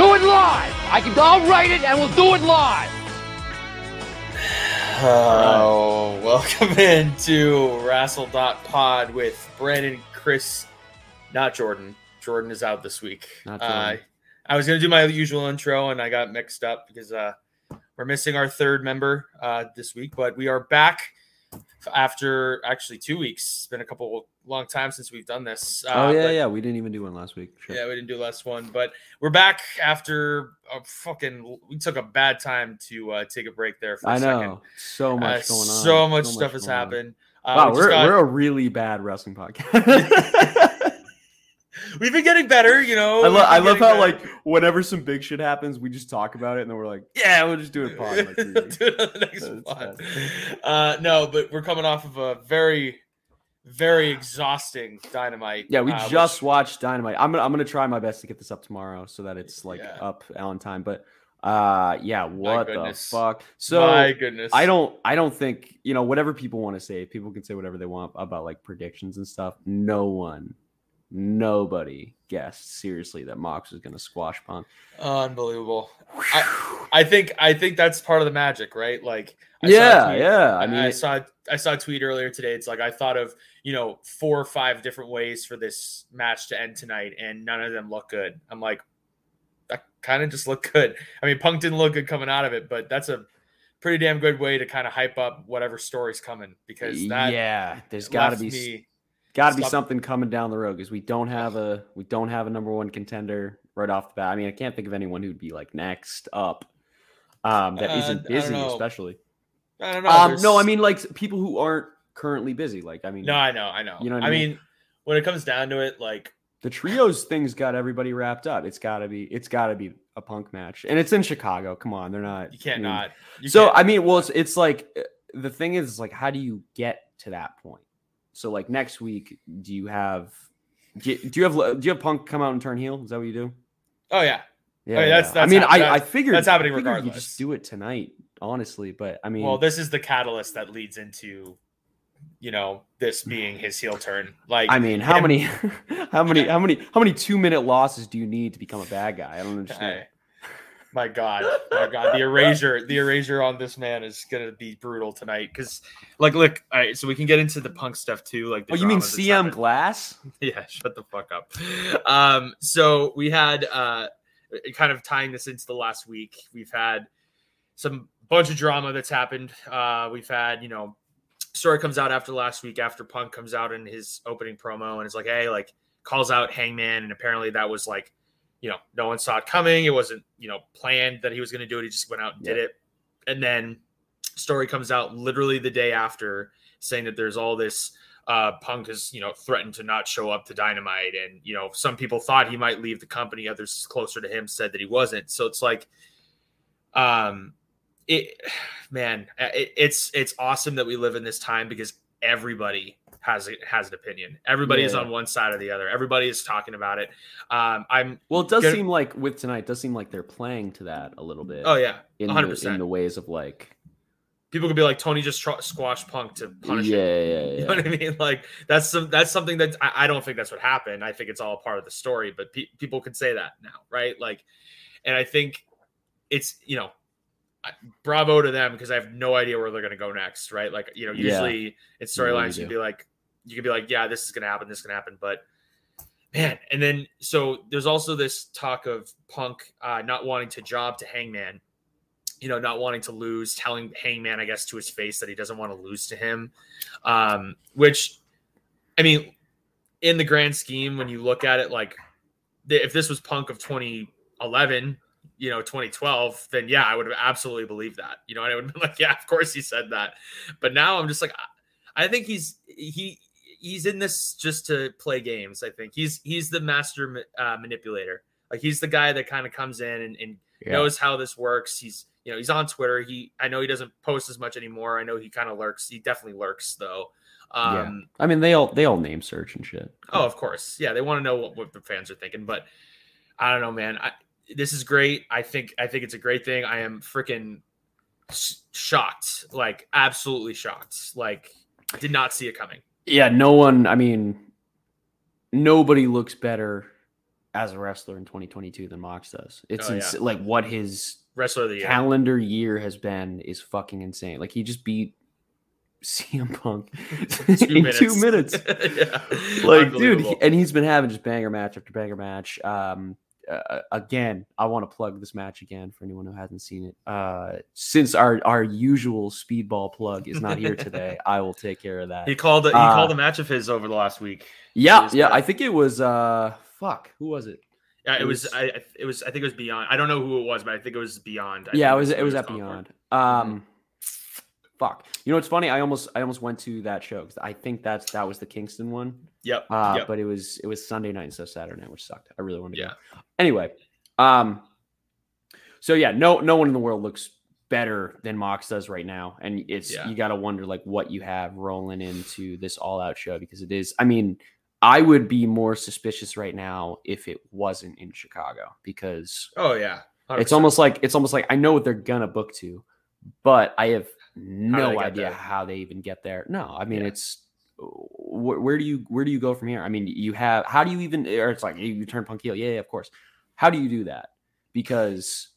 Do it live. I can. I'll write it, and we'll do it live. Oh, welcome into Rassle.pod with Brandon, Chris, not Jordan. Jordan is out this week. Not Uh, Jordan. I was going to do my usual intro and I got mixed up because uh, we're missing our third member uh, this week, but we are back after actually two weeks. It's been a couple long time since we've done this. Uh, oh yeah, but- yeah. We didn't even do one last week. Sure. Yeah, we didn't do last one, but we're back after a fucking. We took a bad time to uh, take a break there for a I second. know. So Uh, much going on. So much stuff has happened. Uh, Wow, we we're got- we're a really bad wrestling podcast. we've been getting better, you know. I, lo- I love how better. like whenever some big shit happens, we just talk about it and then we're like, yeah, we'll just do it pod. Like. Do it on next That's one. Uh, no, but we're coming off of a very, very exhausting dynamite. yeah, we uh, which- just watched Dynamite. I'm gonna I'm gonna try my best to get this up tomorrow so that it's like Yeah. up Allen time. But uh, yeah, what the fuck? So my goodness. I don't I don't think, you know, whatever people want to say, people can say whatever they want about like predictions and stuff. No one, nobody guessed seriously that Mox was gonna squash Punk. Unbelievable. I, I think I think that's part of the magic, right? Like I yeah, yeah. I I, mean, I saw I saw a tweet earlier today. It's like I thought of you know four or five different ways for this match to end tonight, and none of them look good. I'm like, that kind of just looked good. I mean, Punk didn't look good coming out of it, but that's a pretty damn good way to kind of hype up whatever story's coming because that yeah, there's got to be me. Got to be something coming down the road because we don't have a we don't have a number one contender right off the bat. I mean, I can't think of anyone who'd be like next up um, that Uh, I not busy, know. especially. I don't know. Um, no, I mean like people who aren't currently busy. Like, I mean, no, I know, I know. You know I I mean? mean, when it comes down to it, like the trios thing's got everybody wrapped up. It's got to be it's got to be a punk match, and it's in Chicago. Come on, they're not. you can't I mean, not. You so can't- I mean, well, it's it's like uh, the thing is, like, how do you get to that point? So like next week, do you have do you, do you have do you have Punk come out and turn heel? Is that what you do? oh yeah, Yeah, mean, that's- I that's mean, hap- I I figured that's happening figured You just do it tonight, honestly. But I mean, well, this is the catalyst that leads into, you know, this being his heel turn. Like, I mean, how him- many, how many, how many, how many two minute losses do you need to become a bad guy? I don't understand. My God, my God, the erasure, the erasure on this man is gonna be brutal tonight. Because, like, look, all right, so we can get into the punk stuff too. Like, the Oh, you mean CM happened. Glass? yeah shut the fuck up um so we had uh kind of tying this into the last week we've had some bunch of drama that's happened uh we've had you know story comes out after last week after punk comes out in his opening promo and it's like hey like calls out hangman and apparently that was like you know no one saw it coming. It wasn't you know planned that he was going to do it. He just went out and did it. And then story comes out literally the day after saying that there's all this uh, Punk has, you know, threatened to not show up to Dynamite, and you know, some people thought he might leave the company. Others closer to him said that he wasn't. So it's like, um, it, man, it, it's it's awesome that we live in this time because everybody has has an opinion. Everybody is Yeah. on one side or the other. Everybody is talking about it. Um, I'm, Well, it does Good. seem like with tonight, it does seem like they're playing to that a little bit. oh yeah, in the, 100%. in the ways of like, people could be like Tony just squashed Punk to punish yeah, him. yeah, You yeah. know what I mean? Like that's some that's something that I, I don't think that's what happened. I think it's all part of the story, but pe- people can say that now, right? Like, and I think it's you know, bravo to them because I have no idea where they're gonna go next, right? Like you know, Yeah. usually in you storylines you'd be like, you could be like, yeah, this is gonna happen, this is gonna happen, but man, and then so there's also this talk of Punk uh, not wanting to job to Hangman you know, not wanting to lose, telling Hangman, I guess, to his face that he doesn't want to lose to him. Um, which, I mean, in the grand scheme, when you look at it, like, if this was Punk of 2011, you know, 2012, then yeah, I would have absolutely believed that. You know, and I would have been like, yeah, of course he said that. But now I'm just like, I think he's he he's in this just to play games. I think he's he's the master ma- uh, manipulator. Like he's the guy that kind of comes in and, and Yeah. knows how this works. He's you know he's on Twitter. He I know he doesn't post as much anymore. I know he kind of lurks. He definitely lurks though. Yeah. Um, I mean, they all they all name search and shit. Oh, of course. Yeah, they want to know what, what the fans are thinking. But I don't know, man. I, this is great. I think I think it's a great thing. I am freaking shocked, like absolutely shocked. Like did not see it coming. Yeah, no one. I mean, nobody looks better as a wrestler in 2022 than Mox does. It's Oh, yeah. like what his Wrestler of the year. calendar year has been is fucking insane. Like he just beat CM Punk in two minutes. yeah. Like, dude, he- and he's been having just banger match after banger match. Um, uh, again, I want to plug this match again for anyone who hasn't seen it. Uh, since our our usual speedball plug is not here today, I will take care of that. he called he Uh, called a match of his over the last week. yeah, yeah. I think it was uh, fuck, who was it? Yeah, it It was, was- I, it was I think it was Beyond. I don't know who it was, but I think it was Beyond. I yeah, it was it was he at calling for. Beyond. Um, fuck, you know what's funny? I almost I almost went to that show because I think that's that was the Kingston one. Yep. Uh, yep. but it was it was Sunday night instead of Saturday night, which sucked. I really wanted to Yeah. go. Anyway, um, so yeah, no no one in the world looks better than Mox does right now, and it's Yeah. you got to wonder like what you have rolling into this all out show because it is. I mean, I would be more suspicious right now if it wasn't in Chicago because Oh yeah. 100%. it's almost like it's almost like I know what they're gonna book to, but I have no idea how they even get there. No, I mean Yeah. it's where, where do you where do you go from here? I mean, you have how do you even or it's like you turn Punk heel? Yeah, yeah, of course. How do you do that? Because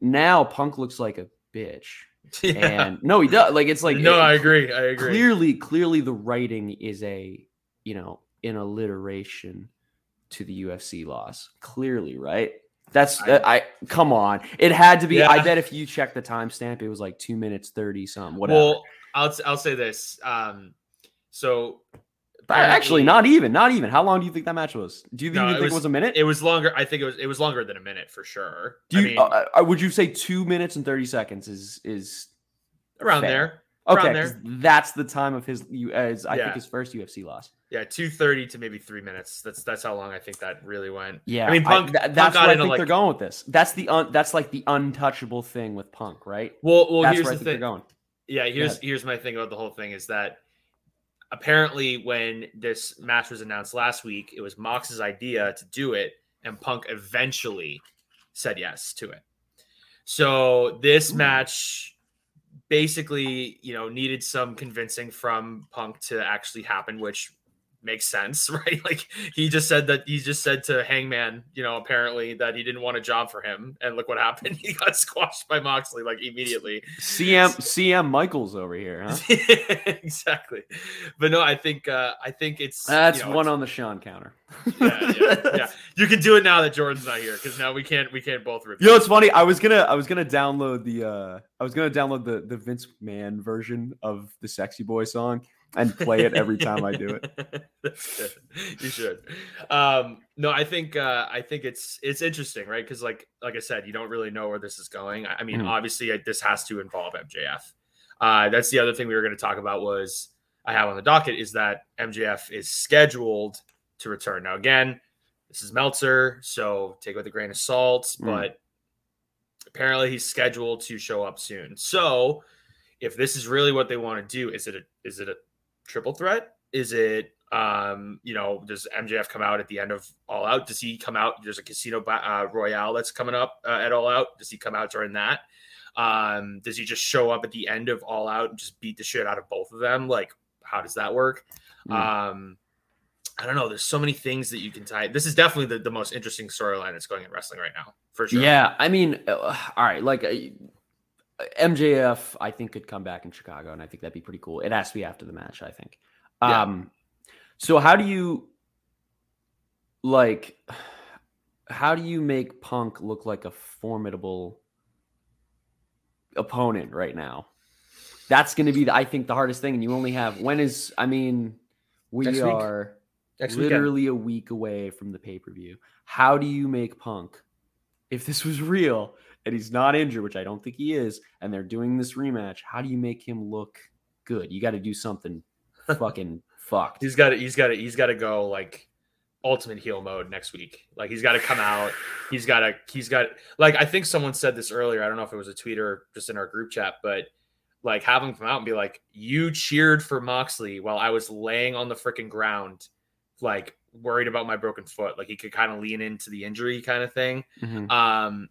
now Punk looks like a bitch, Yeah. and no, he does. Like it's like no, it- I agree. I agree. clearly clearly the writing is a you know an alliteration to the UFC loss. Clearly, right? That's I- I, I come on. It had to be. I bet if you check the timestamp, it was like two minutes thirty something. Whatever. Well, I'll I'll say this. Um, so actually, not even. Not even. How long do you think that match was? Do you No, even it think was- it was a minute? It was longer. I think it was it was longer than a minute for sure. do I you? mean, uh, uh, would you say two minutes and thirty seconds is is around fair. there. Okay? That's the time of his. As I Yeah. think his first UFC loss. Yeah, two thirty to maybe three minutes. That's that's how long I think that really went. Yeah, I mean, Punk. tha- Punk that's got where I think like. they're going with this. That's the un, that's like the untouchable thing with Punk, right? Well, well, that's here's where the thing. going. Yeah, here's here's my thing about the whole thing is that apparently when this match was announced last week, it was Mox's idea to do it, and Punk eventually said yes to it. So this Ooh. match basically, you know, needed some convincing from Punk to actually happen, which makes sense, right? Like he just said that he just said to Hangman, you know, apparently that he didn't want a job for him, and look what happened. He got squashed by Moxley like immediately. CM CM Michaels over here, huh? exactly. But no, I think uh I think it's That's you know, one it's- on the Shawn counter. yeah, yeah, yeah. You can do it now that Jordan's not here because now we can't we can't both rip. You know, it's funny. I was gonna, I was gonna download the, uh I was gonna download the the Vince McMahon version of the Sexy Boy song and play it every time I do it. You should. Um, no, I think uh, I think it's it's interesting, right? Because like like I said, you don't really know where this is going. I I mean, Mhm. obviously, uh, this has to involve MJF. Uh, that's the other thing we were going to talk about was I have on the docket is that MJF is scheduled to return. Now, again, this is Meltzer, so take it with a grain of salt, Mm. but apparently he's scheduled to show up soon. So, if this is really what they want to do, is it a is it a triple threat? Is it um you know does MJF come out at the end of All Out? Does he come out? There's a Casino uh, Royale that's coming up uh, at All Out. Does he come out during that? Um, does he just show up at the end of All Out and just beat the shit out of both of them? Like, how does that work? Mm. Um, I don't know. There's so many things that you can tie. This is definitely the, the most interesting storyline that's going in wrestling right now, for sure. Yeah, I mean, uh, all right, like uh, MJF, I think could come back in Chicago, and I think that'd be pretty cool. It has to be after the match, I think. Yeah. Um, so how do you like? How do you make Punk look like a formidable opponent right now? That's going to be, the, I think, the hardest thing. And you only have when is? I mean, we Next week. Next weekend. literally a week away from the pay per view. How do you make Punk, if this was real and he's not injured, which I don't think he is, and they're doing this rematch, how do you make him look good? You got to do something fucking fucked. He's got to. He's got to. He's got to go like ultimate heel mode next week. Like he's got to come out. He's got to. He's got like I think someone said this earlier. I don't know if it was a tweet or just in our group chat, but like have him come out and be like, "You cheered for Moxley while I was laying on the freaking ground, like worried about my broken foot." Like he could kind of lean into the injury kind of thing. Mhm. Um,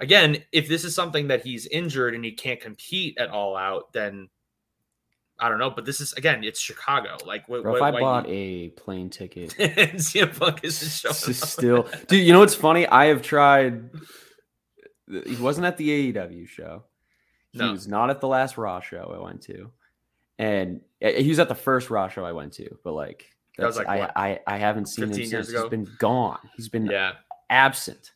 again, if this is something that he's injured and he can't compete at all out, then I don't know, but this is again, it's Chicago. Like, what, Bro, if I bought you- a plane ticket, CM Punk is it's still, dude. You know what's funny? I have tried. He wasn't at the AEW show. He No. was not at the last Raw show I went to, and uh, he was at the first Raw show I went to. But like, That was that's, like, I, what, I I haven't seen him 15 years since. He's ago? been gone. He's been Yeah, absent.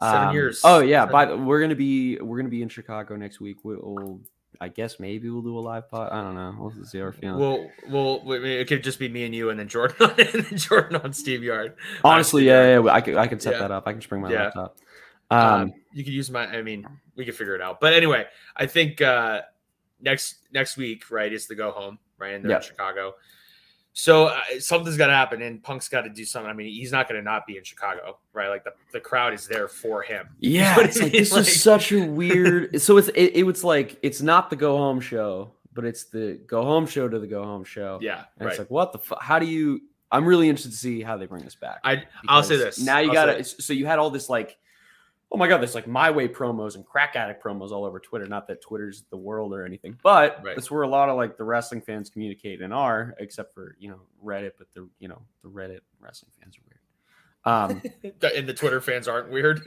Seven Um, years. Oh yeah, Seven- by the, we're gonna be we're gonna be in Chicago next week. We'll, I guess maybe we'll do a live pod. I don't know. We'll see how we're feeling. Well, well, it could just be me and you, and then Jordan, on, and then Jordan on Steve Yard. Honestly, Steve yeah, Yard. yeah, I could I could set Yeah. that up. I can just bring my Yeah. laptop. Um, Um, you could use my. I mean, we could figure it out. But anyway, I think uh, next next week, right, is the go home, right? And they're Yeah. in Chicago. So uh, something's got to happen, and Punk's got to do something. I mean, he's not going to not be in Chicago, right? Like the, the crowd is there for him. yeah, I it's like this Like- is such a weird. So it's it, it was like it's not the go home show, but it's the go home show to the go home show. Yeah, and right. it's like what the fuck? How do you? I'm really interested to see how they bring this back. I I'll say this. Now you got to So you had all this like, oh my god, there's like my way promos and crack addict promos all over Twitter. Not that Twitter's the world or anything, but Right. that's where a lot of like the wrestling fans communicate and are, except for you know Reddit. But the you know the Reddit wrestling fans are weird. Um, and the Twitter fans aren't weird.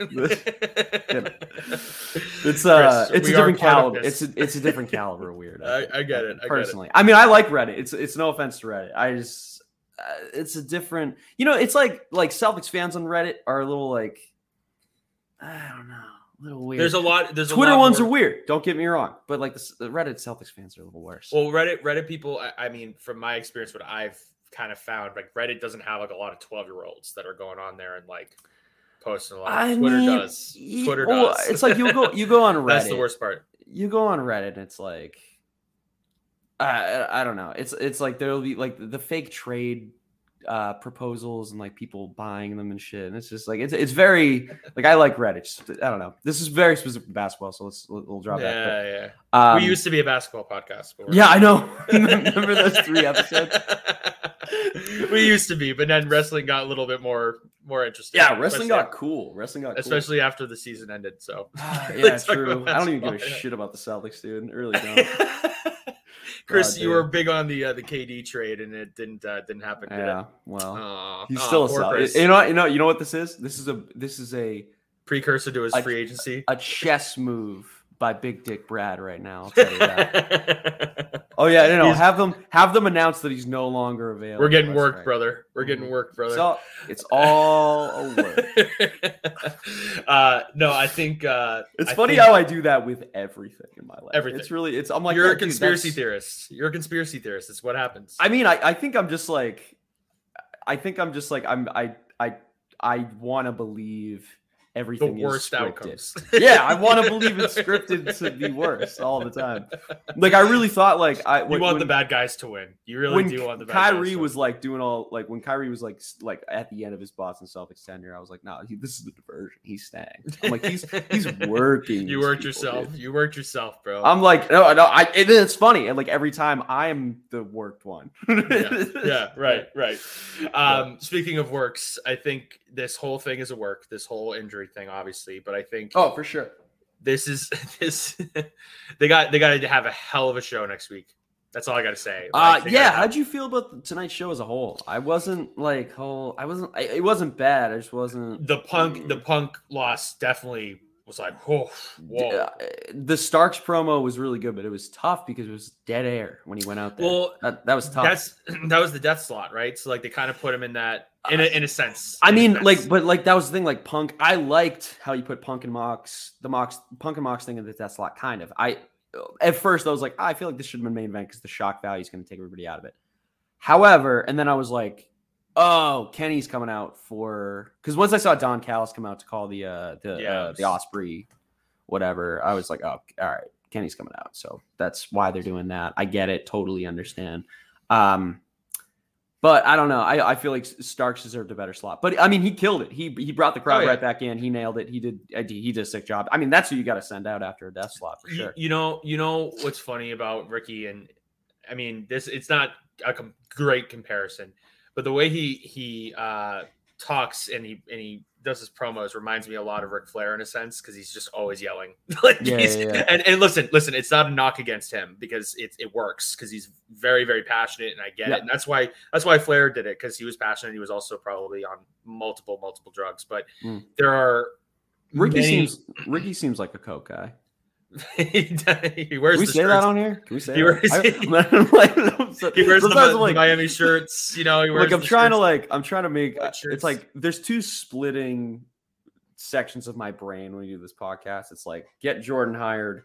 it's uh, Chris, it's a different caliber. It's a, it's a different caliber of weird. I, think, I get it. I get it. personally. I mean, I like Reddit. It's it's no offense to Reddit. I just uh, it's a different. You know, it's like like Celtics fans on Reddit are a little like I don't know, a little weird. There's a lot. There's Twitter a lot ones more- are weird. Don't get me wrong, but like the, the Reddit Celtics fans are a little worse. Well, Reddit Reddit people, I, I mean, from my experience, what I've kind of found, like Reddit doesn't have like a lot of twelve year olds that are going on there and like posting a lot. I Twitter mean, does. ye- Twitter well, does. It's like you go you go on Reddit. That's the worst part. you go on Reddit and it's like I I I don't know. It's it's like there'll be like the fake trade uh proposals and like people buying them and shit. And it's just like it's it's very like I like Reddit. Just, I don't know. This is very specific to basketball, so let's we'll, drop that. Yeah, yeah. But, um, we used to be a basketball podcast. Yeah. I know. Remember those three episodes? we used to be, but then wrestling got a little bit more more interesting. Yeah, wrestling got cool. Wrestling got cool. especially after the season ended. So yeah, Let's true. I don't even give a yeah. shit about the Celtics, dude. I really don't. Chris, God, you were big on the uh, the KD trade, and it didn't uh, didn't happen. Did yeah, it? well, he's still a Celtic. Chris. You know, what- you know, you know what this is? This is a this is a precursor to his I- free agency. a chess move by Big Dick Brad right now. I'll tell you that. oh yeah, no, no, have them have them announce that he's no longer available. We're getting That's work, right. brother. We're getting Mhm. work, brother. It's all, it's all a work. uh, no, I think uh, It's I funny think how I do that with everything in my life. Everything. It's really it's I'm like you're yeah, a conspiracy that's- theorist. You're a conspiracy theorist. It's what happens. I mean, I, I think I'm just like I think I'm just like I'm I I I want to believe the everything worst is scripted. outcomes. yeah, I want to believe it's scripted to be worse all the time. Like I really thought like I You when, want the bad guys to win. You really when do want the bad guys. Kyrie was like doing all like when Kyrie was like like at the end of his Boston Celtics tenure, I was like, no, he, this is the diversion. He's staying. I'm like, he's he's working. you worked people, yourself. dude. You worked yourself, bro. I'm like, no, no. I and it's funny, and like every time I am the worked one. yeah, yeah, right, right. Um, speaking of works, I think this whole thing is a work. This whole injury thing, obviously, but I think Oh, for sure. this is this. they got they got to have a hell of a show next week. That's all I got to say. Uh, Like, they yeah. gotta How'd you feel about tonight's show as a whole? I wasn't like whole. I wasn't. I, it wasn't bad. I just wasn't. the punk the punk loss definitely was like whoa whoa. Uh, the Starks promo was really good, but it was tough because it was dead air when he went out there. Well, that, that was tough. That's that was the death slot, right? So like they kind of put him in that in a, in a sense. I mean, sense. like, but like that was the thing. Like Punk, I liked how you put Punk and Mox, the Mox, Punk and Mox thing in the death slot. Kind of. I at first I was like, "Ah, I feel like this should have been main event because the shock value is going to take everybody out of it. However, and then I was like, oh, Kenny's coming out for because once I saw Don Callis come out to call the uh the uh, the Ospreay, whatever, I was like, oh, all right, Kenny's coming out. So that's why they're doing that. I get it, totally understand. Um, but I don't know. I, I feel like Starks deserved a better slot. But I mean, he killed it. He he brought the crowd Oh, yeah. right back in. He nailed it. He did. He did a sick job. I mean, that's who you got to send out after a death slot for sure. You, know, you know what's funny about Ricky, and I mean this. It's not a com- great comparison, but the way he he uh, talks and he and he does his promos reminds me a lot of Ric Flair in a sense because he's just always yelling. like Yeah, he's- yeah, yeah. And and listen, listen, it's not a knock against him because it it works because he's very very passionate and I get it. And that's why that's why Flair did it because he was passionate. He was also probably on multiple multiple drugs, but Mm. there are Ricky many- seems Ricky seems like a coke guy. he Can wears we the say that on here? Can we say He that? wears- I, am like, so- He wears the, I'm like, Miami shirts, you know. Like I'm the trying to like I'm trying to make uh, it's like there's two splitting sections of my brain when we do this podcast. It's like get Jordan hired,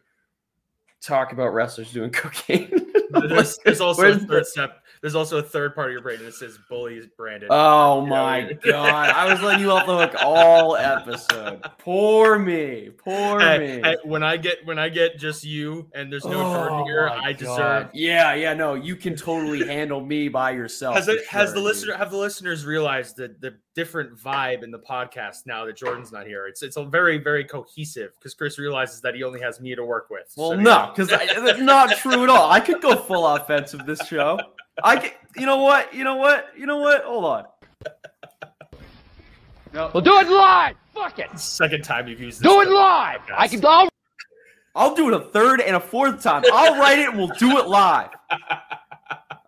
talk about wrestlers doing cocaine. There's, there's also a third step. There's also a third part of your brain that says bully Brandon. Oh You my god! I was letting you off the hook all episode. Poor me. Poor Hey, me. when I get when I get just you and there's no Jordan Oh here, I God. deserve. Yeah, yeah, no, you can totally handle me by yourself. Has it, has the dude. listener have the listeners realized the the different vibe in the podcast now that Jordan's not here? It's it's a very very cohesive because Chris realizes that he only has me to work with. Well, So, no, yeah. because that's not true at all. I could go full offensive this show. I can, you know what? You know what? You know what? Hold on. No, We'll do it live. Fuck it. second time you've used this. Do it stuff. live. I can. I'll I'll do it a third and a fourth time. I'll write it and we'll do it live.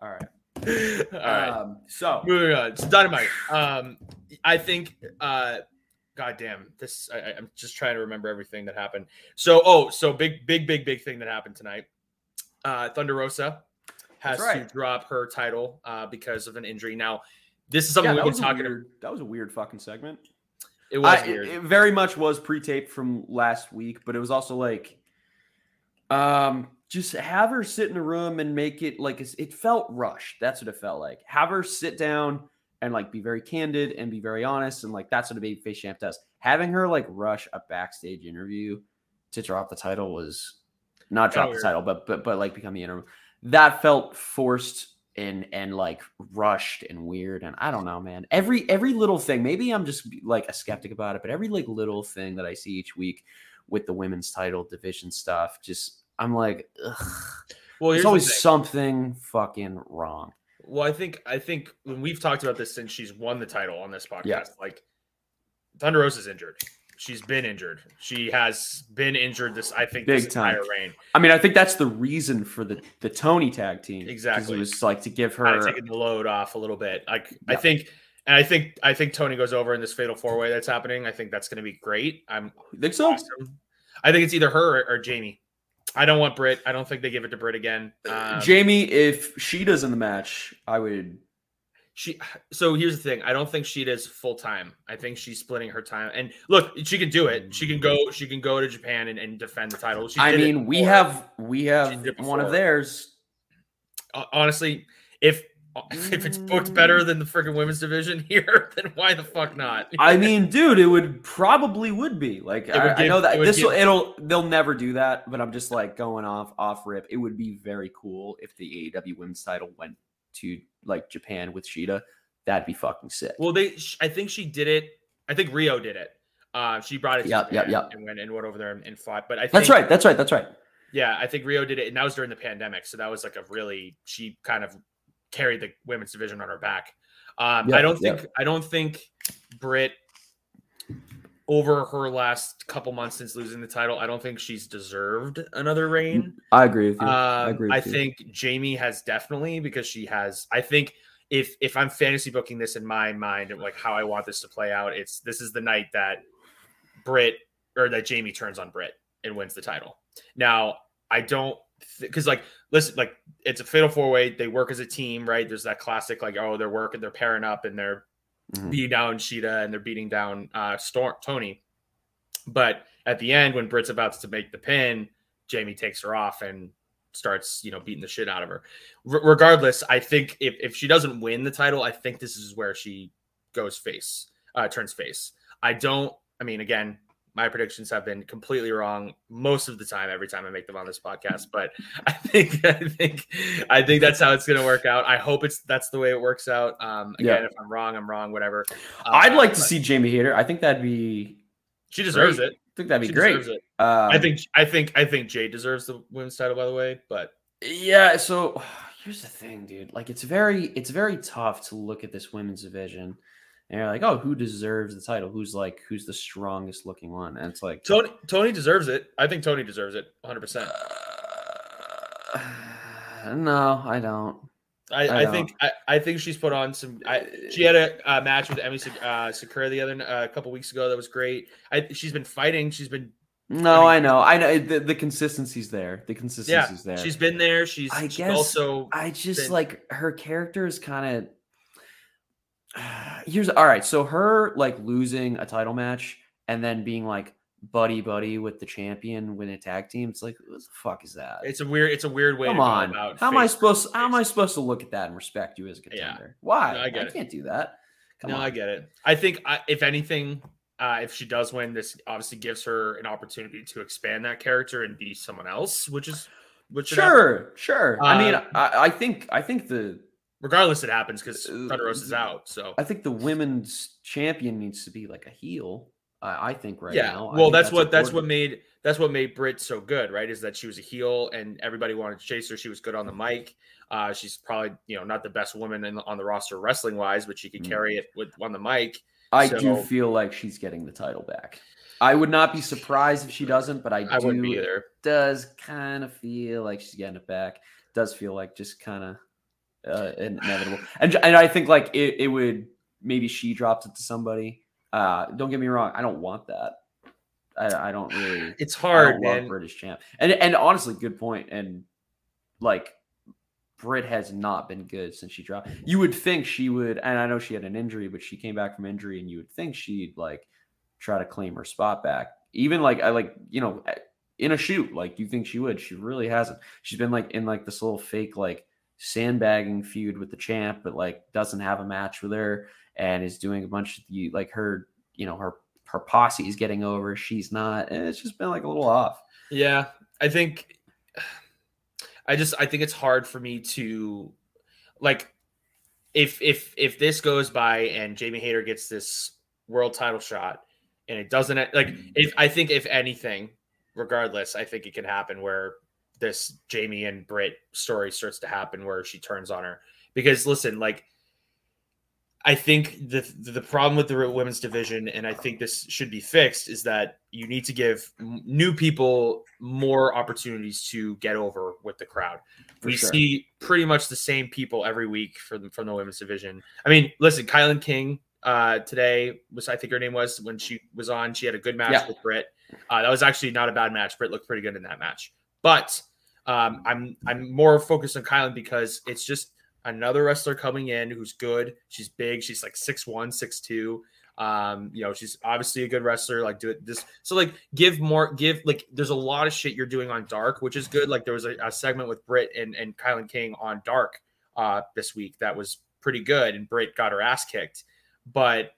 All right. All right. Um, so Moving on. It's dynamite. Um, I think. Uh, God damn this! I, I'm just trying to remember everything that happened. So, oh, so big, big, big, big thing that happened tonight. Uh, Thunder Rosa has right. to drop her title uh, because of an injury. Now, this is something yeah, we've been talking. weird, that was a weird fucking segment. It was I- weird. It, it very much was pre-taped from last week, but it was also like, um, just have her sit in a room and make it like it felt rushed. That's what it felt like. Have her sit down and like be very candid and be very honest, and like that's what a babyface champ does. Having her like rush a backstage interview to drop the title was not drop the title, but but but like become the interim. That felt forced and and like rushed and weird and I don't know, man. Every every little thing. Maybe I'm just like a skeptic about it, but every like little thing that I see each week with the women's title division stuff, just I'm like, ugh. well, There's always thing. something fucking wrong. Well, I think I think when we've talked about this since she's won the title on this podcast, Yeah. like Thunder Rosa's injured. She's been injured. She has been injured this, I think, this Big time. entire reign. I mean, I think that's the reason for the the Toni tag team. Exactly. It was like to give Kind her of taking the load off a little bit. Like I think, and I think, I think Toni goes over in this fatal four way that's happening. I think that's going to be great. I'm think so. awesome. I think it's either her or, or Jamie. I don't want Britt. I don't think they give it to Britt again. Um, Jamie, if she does in the match, I would She so here's the thing. I don't think she does full time. I think she's splitting her time. And look, she can do it. She can go. She can go to Japan and, and defend the title. She I mean, we have we have one of theirs. Honestly. If if it's booked better than the freaking women's division here, then why the fuck not? I mean, dude, it would probably would be like would I, I know that would this will it'll they'll never do that, but I'm just like going off off rip. It would be very cool if the AEW women's title went to like Japan with Shida. That'd be fucking sick. well, they. I think she did it. I think Rio did it. Uh, she brought it. To Yep, yep, yep. And went and went over there and, and fought. But I think that's right. That's right. That's right. Yeah, I think Rio did it, and that was during the pandemic. So that was like a really she kind of carried the women's division on her back. Um, Yeah, I don't yeah. think I don't think Britt over her last couple months since losing the title, I don't think she's deserved another reign. I agree with you. Um, I agree. With I you. think Jamie has definitely because she has. I think if if I'm fantasy booking this in my mind and like how I want this to play out, it's this is the night that Britt or that Jamie turns on Britt and wins the title. Now I don't because like listen like it's a fatal four way. They work as a team, right? There's that classic like oh they're working, they're pairing up, and they're Mhm. beating down Shida and they're beating down uh Storm Toni. But at the end, when Britt's about to make the pin, Jamie takes her off and starts, you know, beating the shit out of her. R- regardless, I think if, if she doesn't win the title, I think this is where she goes face, uh, turns face. I don't, I mean, again, my predictions have been completely wrong most of the time every time I make them on this podcast. But I think I think I think that's how it's gonna work out. I hope it's that's the way it works out. Um again, Yeah. if I'm wrong, I'm wrong, whatever. I'd like to see Jamie Hayter. I think that'd be. she deserves great. it. I think that'd be She great. deserves it. Um, I think I think I think Jay deserves the women's title, by the way. But Yeah, so here's the thing, dude. Like it's very it's very tough to look at this women's division and you're like, oh, who deserves the title? Who's like, who's the strongest looking one? And it's like Toni Toni deserves it. I think Toni deserves it 100%. uh, no, I don't. I, I I, don't. think I, I think she's put on some. I, she had a, uh match with Emi uh, Sakura the other uh, a couple weeks ago that was great. I, she's been fighting. She's been No, I I, know, I know. The, the consistency's there. The yeah. consistency's there. She's been there. She's, I she's guess also I just been- like her character is kind of. Here's all right. So her like losing a title match and then being like buddy buddy with the champion win a tag team. It's like what the fuck is that? it's a weird it's a weird way. Come to on. about How am I face- supposed? How am I supposed to look at that and respect you as a Yeah. contender? Why? No, I it. can't do that. Come no, on. I get it. I think I, if anything, uh, if she does win, this obviously gives her an opportunity to expand that character and be someone else, which is which. Sure, sure. I mean, Uh, I, I think I think the Regardless, it happens because Uh, Rose is out. So I think the women's champion needs to be like a heel. I, I think right yeah, now. Well, think that's, what that's what made that's what made Britt so good, right? Is that she was a heel and everybody wanted to chase her. She was good on the mic. Uh, she's probably you know not the best woman in, on the roster wrestling wise, but she could Mm. carry it with on the mic. I do feel like she's getting the title back. I would not be surprised if she doesn't, but I, I do. either. Does kind of feel like she's getting it back. Does feel like just kind of uh, inevitable, and and I think like it, it would maybe she drops it to somebody. Uh, don't get me wrong, I don't want that. I, I don't really. It's hard, love man. British champ. And and honestly, good point. And like Britt has not been good since she dropped. You would think she would, and I know she had an injury, but she came back from injury, and you would think she'd like try to claim her spot back. Even like I like, you know, in a shoot, like you think she would. She really hasn't. She's been like in like this little fake like sandbagging feud with the champ, but like doesn't have a match with her and is doing a bunch of the like her, you know, her her posse is getting over. She's not. And it's just been like a little off. Yeah, I think I just I think it's hard for me to like if if if this goes by and Jamie Hayter gets this world title shot and it doesn't like if I think if anything, regardless, I think it can happen where this Jamie and Britt story starts to happen where she turns on her because listen, like I think the the problem with the women's division, and I think this should be fixed, is that you need to give m- new people more opportunities to get over with the crowd. For we sure. see pretty much the same people every week from from the women's division. I mean, listen, Kilynn King uh, today was I think her name was when she was on. She had a good match Yeah. with Britt. Uh, that was actually not a bad match. Britt looked pretty good in that match, but um, I'm I'm more focused on Kilynn because it's just another wrestler coming in who's good. She's big. She's like 6'1, 6'2. Um, you know, she's obviously a good wrestler. Like, do it this. So, like, give more, give, like, there's a lot of shit you're doing on Dark, which is good. Like, there was a, a segment with Britt and, and Kilynn King on Dark uh, this week that was pretty good, and Britt got her ass kicked. But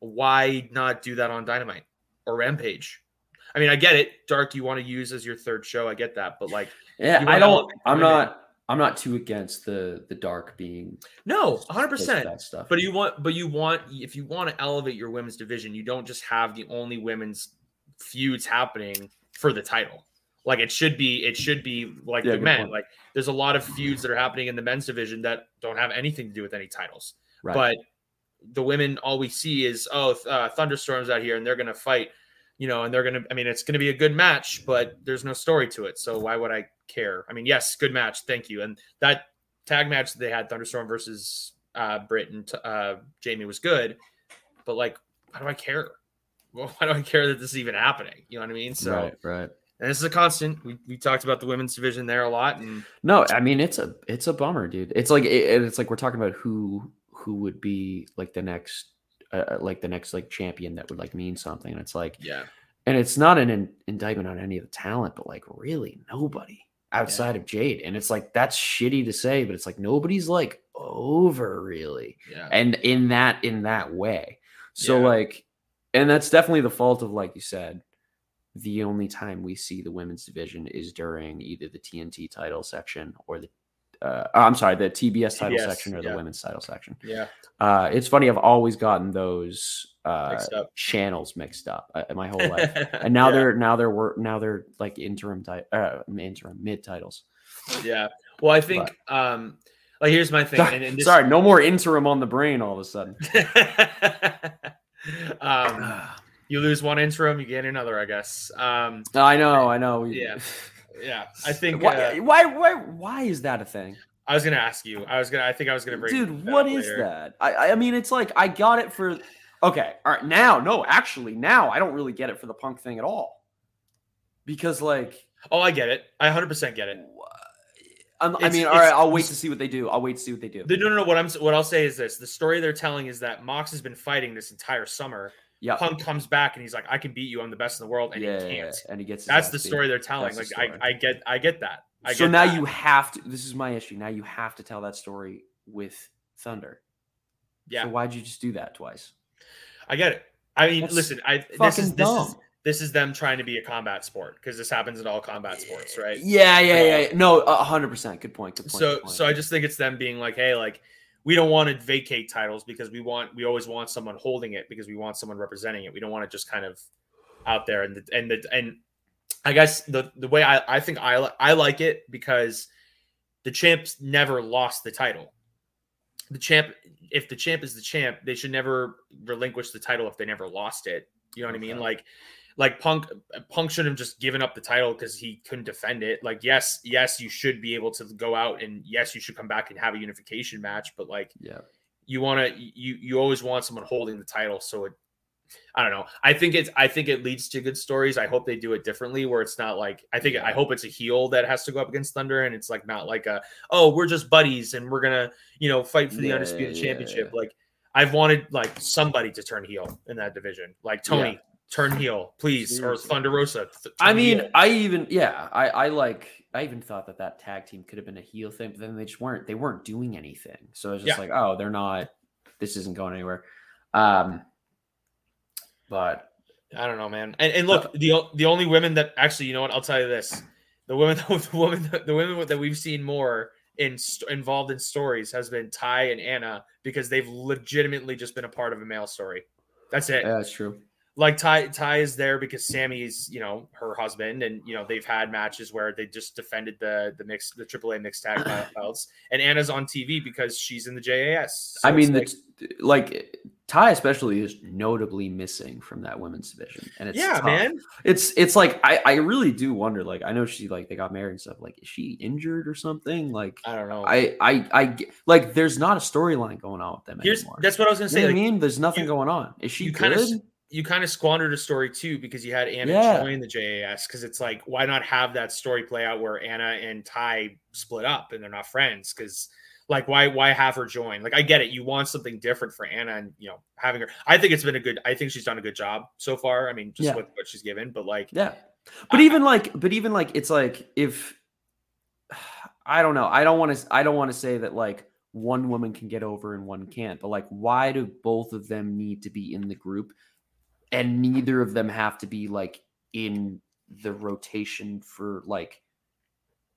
why not do that on Dynamite or Rampage? I mean, I get it. Dark, you want to use as your third show. I get that. But, like, Yeah, I don't. I'm not. I'm not too against the the dark being no, 100%. close to that stuff. But you want, but you want, if you want to elevate your women's division, you don't just have the only women's feuds happening for the title. Like it should be, it should be like Yeah, the men. point. Like there's a lot of feuds that are happening in the men's division that don't have anything to do with any titles. right. But the women, all we see is oh, uh, thunderstorms out here, and they're gonna fight, you know, and they're gonna. I mean, it's gonna be a good match, but there's no story to it. So why would I care? I mean, yes, good match, thank you. And that tag match that they had, Thunderstorm versus uh, Britt and uh, Jamie, was good, but like, why do I care? Well, why do I care that this is even happening? You know what I mean? So, right, right. and this is a constant. We, we talked about the women's division there a lot, and No, I mean it's a it's a bummer, dude. It's like it, it's like we're talking about who who would be like the next uh, like the next like champion that would like mean something. And it's like yeah, and it's not an in, indictment on any of the talent, but like really nobody outside of Jade. And it's like that's shitty to say, but it's like nobody's like over really. yeah, And in that in that way. So Yeah. like and that's definitely the fault of like you said the only time we see the women's division is during either the TNT title section or the uh, I'm sorry, the TBS title TBS, section or the women's title section. yeah. Uh, it's funny, I've always gotten those uh, Mixed channels mixed up uh, my whole life, and now Yeah. they're now they're wor- now they're like interim ti- uh, interim mid titles. Yeah. Well, I think um Like here's my thing. Sorry, and, and this, sorry, no more interim on the brain all of a sudden. um, you lose one interim, you get another, I guess. Um, I know, I know. Yeah. yeah, I think. Why, uh, why, why, why is that a thing, I was gonna ask you. I was gonna. I think I was gonna bring. dude? What up is that? I, I mean, it's like I got it for. Okay, all right. Now, no, actually, now I don't really get it for the punk thing at all, because like, Oh, I get it. I 100 percent get it. I'm, I mean, all right. I'll wait to see what they do. I'll wait to see what they do. The- no, no, no. What I'm what I'll say is this: the story they're telling is that Mox has been fighting this entire summer. Yeah, Punk comes back and he's like, "I can beat you. I'm the best in the world," and yeah, he can't. yeah, and he gets. That's the beat. story they're telling. That's Like the I. I get, I get that. I so get now that. you have to. This is my issue. Now you have to tell that story with Thunder. yeah, So why'd you just do that twice? I get it. I mean, That's listen, I this is this is dumb. this is them trying to be a combat sport because this happens in all combat sports, right? Yeah, yeah, yeah. No, a hundred percent. Good point. Good point. so good point. so I just think it's them being like, hey, like we don't want to vacate titles because we want we always want someone holding it because we want someone representing it. We don't want it just kind of out there and the, and the, and I guess the the way I I think I I like it because the champs never lost the title. The champ if the champ is the champ, they should never relinquish the title if they never lost it. You know what I mean? Like like Punk Punk should have just given up the title because he couldn't defend it. Like, yes, yes, you should be able to go out and yes, you should come back and have a unification match, but like yeah, you want to you you always want someone holding the title so it i don't know i think it's i think it leads to good stories i hope they do it differently where it's not like i think i hope it's a heel that has to go up against thunder and it's like not like a oh we're just buddies and we're gonna you know fight for the Yeah, undisputed yeah, championship yeah. like i've wanted like somebody to turn heel in that division like toni Yeah. turn heel please Seriously. or thunder rosa th- I mean, heel. I even yeah, I I like I even thought that that tag team could have been a heel thing, but then they just weren't. They weren't doing anything, so it's just Yeah. like, oh, they're not. This isn't going anywhere. Um, but I don't know, man. And, and look, the the only women that actually, you know what? I'll tell you this: the women, the women, the women that we've seen more in st- involved in stories has been Ty and Anna because they've legitimately just been a part of a male story. That's it. yeah, that's true. Like Ty, Ty is there because Sammy's, you know, her husband, and you know they've had matches where they just defended the the mix, the AAA mixed tag belts, and Anna's on TV because she's in the JAS. So I mean, the, like Ty especially is notably missing from that women's division, and it's yeah, tough. man. It's it's like I I really do wonder. Like I know she like they got married and stuff. Like is she injured or something? Like I don't know. I I I like there's not a storyline going on with them Here's anymore. that's what I was gonna You know say. what I mean, there's nothing you- going on. Is she you kind of you kind of squandered a story too because you had Anna Yeah. join the JAS because it's like why not have that story play out where Anna and Ty split up and they're not friends because like why why have her join like I get it you want something different for Anna and you know having her I think it's been a good I think she's done a good job so far I mean just Yeah. with what she's given but like Yeah. But I- even like but even like it's like if I don't know. I don't want to I don't want to say that like one woman can get over and one can't. But like why do both of them need to be in the group and neither of them have to be like in the rotation for like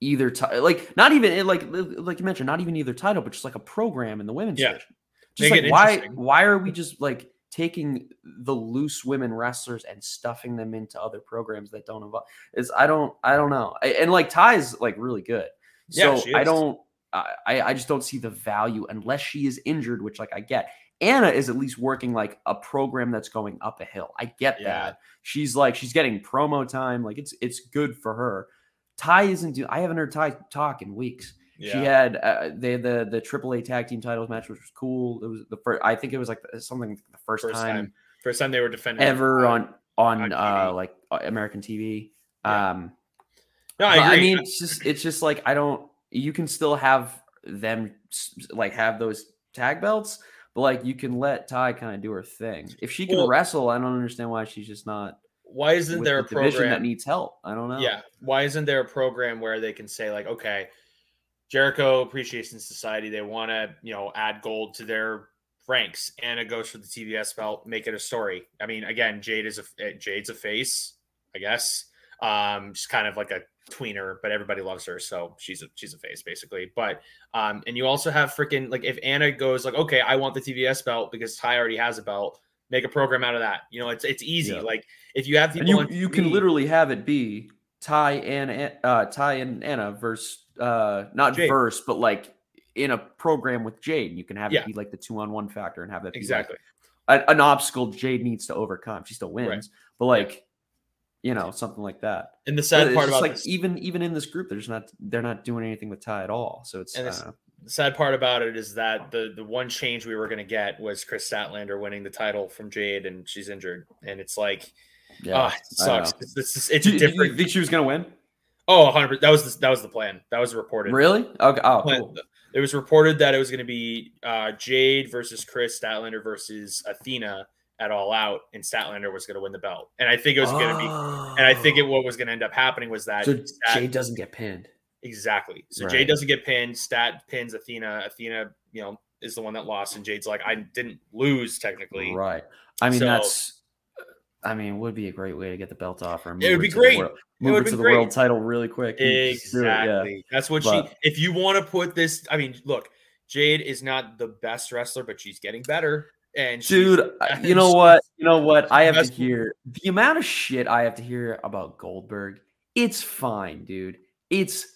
either ti- like not even eh, like like you mentioned not even either title but just like a program in the women's Yeah. division. Just Make like why why are we just like taking the loose women wrestlers and stuffing them into other programs that don't involve is I don't I don't know. I- and like Ty is like really good. So she I don't I I just don't see the value unless she is injured which like I get. Anna is at least working like a program that's going up a hill. I get Yeah. that. She's like she's getting promo time. Like it's it's good for her Ty isn't do I haven't heard Ty talk in weeks she had uh, they had the the AAA tag team titles match, which was cool. It was the first. I think it was like something the first, first time, time first time they were defending ever on on, on uh like uh, American TV. Yeah. Um, no I agree mean, it's just it's just like I don't. You can still have them like have those tag belts, but like you can let Ty kind of do her thing. If she can Well- wrestle, I don't understand why she's just not why isn't there a the program that needs help. I don't know. Yeah. Why isn't there a program where they can say like, okay, Jericho Appreciation Society, they want to, you know, add gold to their ranks. Anna goes for the TBS belt, make it a story. I mean, again, Jade is a eh, Jade's a face, I guess. Um, she's kind of like a tweener, but everybody loves her, so she's a she's a face basically. But um, and you also have freaking like if Anna goes like, okay, I want the TBS belt because Ty already has a belt. Make a program out of that. You know, it's it's easy. Yeah. Like if you have And people, you on you can literally have it be Ty and uh Ty and Anna versus uh not Jade. verse but like in a program with Jade. You can have Yeah. it be like the two on one factor and have that be like, exactly. a- an obstacle Jade needs to overcome. She still wins, Right. but like you know something like that. And the sad part about like this, even even in this group, they're just not they're not doing anything with Ty at all. So it's, And I it's- don't know. The sad part about it is that the the one change we were going to get was Kris Statlander winning the title from Jade, and she's injured, and it's like, yeah. ah, it I sucks. It's, it's, it's Do a you- do you think she was gonna win? Oh, 100. That was the, that was the plan. That was reported. Really? Okay. Oh, cool. It was reported that it was going to be uh, Jade versus Kris Statlander versus Athena at All Out, and Statlander was going to win the belt. And I think it was going to be. And I think it what was going to end up happening was that Oh. So Stat- Jade doesn't get pinned. Exactly. So Right. Jade doesn't get pinned. Stat pins Athena. Athena, you know, is the one that lost, and Jade's like, I didn't lose technically. Right. I mean, So- that's. I mean, would be a great way to get the belt off her. It would move be great. world- It Move her to the great. world title really quick. do it, yeah. Exactly. That's what But- she. If you want to put this, I mean, look, Jade is not the best wrestler, but she's getting better. And Dude, you know what? You know what? I have to hear the amount of shit I have to hear about Goldberg. It's fine, dude. It's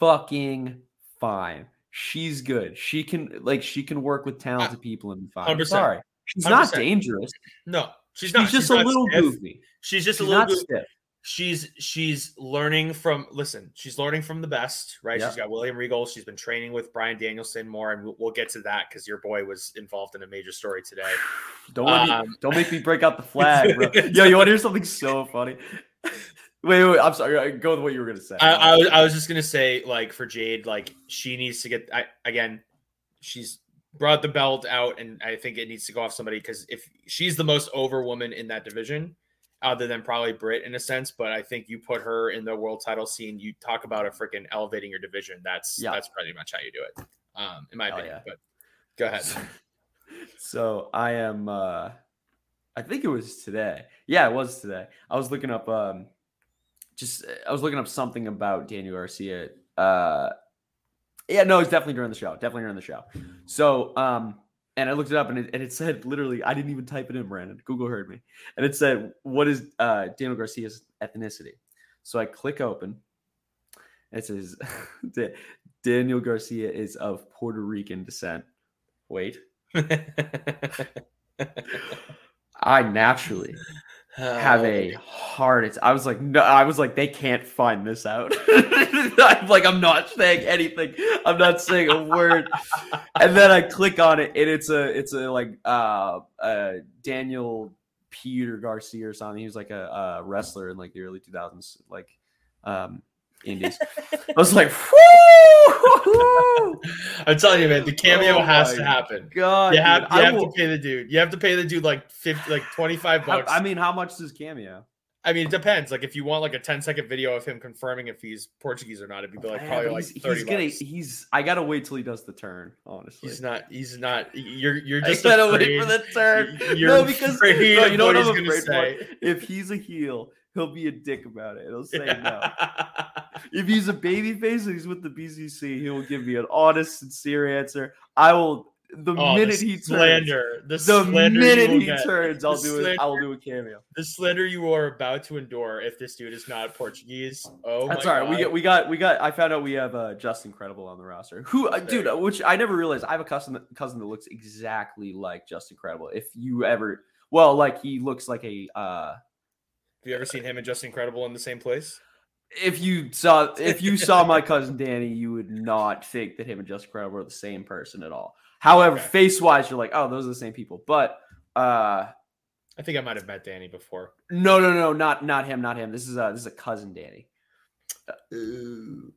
fucking fine. She's good. She can like she can work with talented people and be fine. 100%. Sorry, she's not 100%. dangerous. no, she's She's, not. just a not little stiff. goofy. She's just She's a little goofy. stiff. she's she's learning from listen she's learning from the best right Yeah. she's got william regal she's been training with bryan danielson more and we'll, we'll get to that because your boy was involved in a major story today Don't Um, me, don't make me break out the flag, bro. Yo, you want to hear something so funny? Wait, wait, I'm sorry. Go with what you were gonna say. I, I, was, I was just gonna say like for jade like she needs to get I, again she's brought the belt out and i think it needs to go off somebody because if she's the most over woman in that division other than probably Britt in a sense, but I think you put her in the world title scene. You talk about a freaking elevating your division. That's Yeah. that's pretty much how you do it, um, in my Oh, opinion. yeah. But go ahead. So I am uh I think it was today. Yeah, it was today. I was looking up um just I was looking up something about Daniel Garcia. Uh yeah, no, it's definitely during the show. Definitely during the show. So um and I looked it up and it, and it said literally, I didn't even type it in, Brandon. Google heard me. And it said, What is uh Daniel Garcia's ethnicity? So I click open. It says Daniel Garcia is of Puerto Rican descent. Wait. I naturally have a Oh, hard. It's. I was like, no. I was like, they can't find this out. I'm like, I'm not saying anything. I'm not saying a word. and then I click on it, and it's a, it's a like, uh, uh, Daniel Peter Garcia or something. He was like a, a wrestler in like the early 2000s, like, um, Indies. I was like, whoo! I'm telling you, man, the cameo Oh has to happen. God, You have, dude, you have will- to pay the dude. You have to pay the dude like fifty, like twenty five bucks. I mean, how much does cameo? I mean, it depends. Like, if you want like a 10 second video of him confirming if he's Portuguese or not, it'd be like Yeah, probably like he's, 30 he's gonna. bucks. He's. I gotta wait till he does the turn. Honestly, He's not. He's not. You're. You're just. I gotta afraid, wait for the turn. You're no, because no, you know what I'm afraid say. for. If he's a heel, he'll be a dick about it. He'll say no. If he's a baby face and he's with the BCC, he will give me an honest, sincere answer. I will. The Oh, the minute he turns, slander, the, the slander minute he get, turns, I'll The do it. slander- I'll do a cameo. the slander you are about to endure if this dude is not Portuguese. Oh, That's all right. We God. got, we got, we got. I found out we have uh, Justin Credible on the roster. Who, uh, dude? uh, Which I never realized. I have a cousin, cousin that looks exactly like Justin Credible. If you ever, well, like he looks like a. uh Have you ever seen him and Justin Credible in the same place? If you saw, if you saw my cousin Danny, you would not think that him and Justin Credible are the same person at all. However, Okay. face wise, you're like, oh, those are the same people. But uh I think I might have met Danny before. no, no, no, not not him, not him. This is uh this is a cousin Danny. Uh,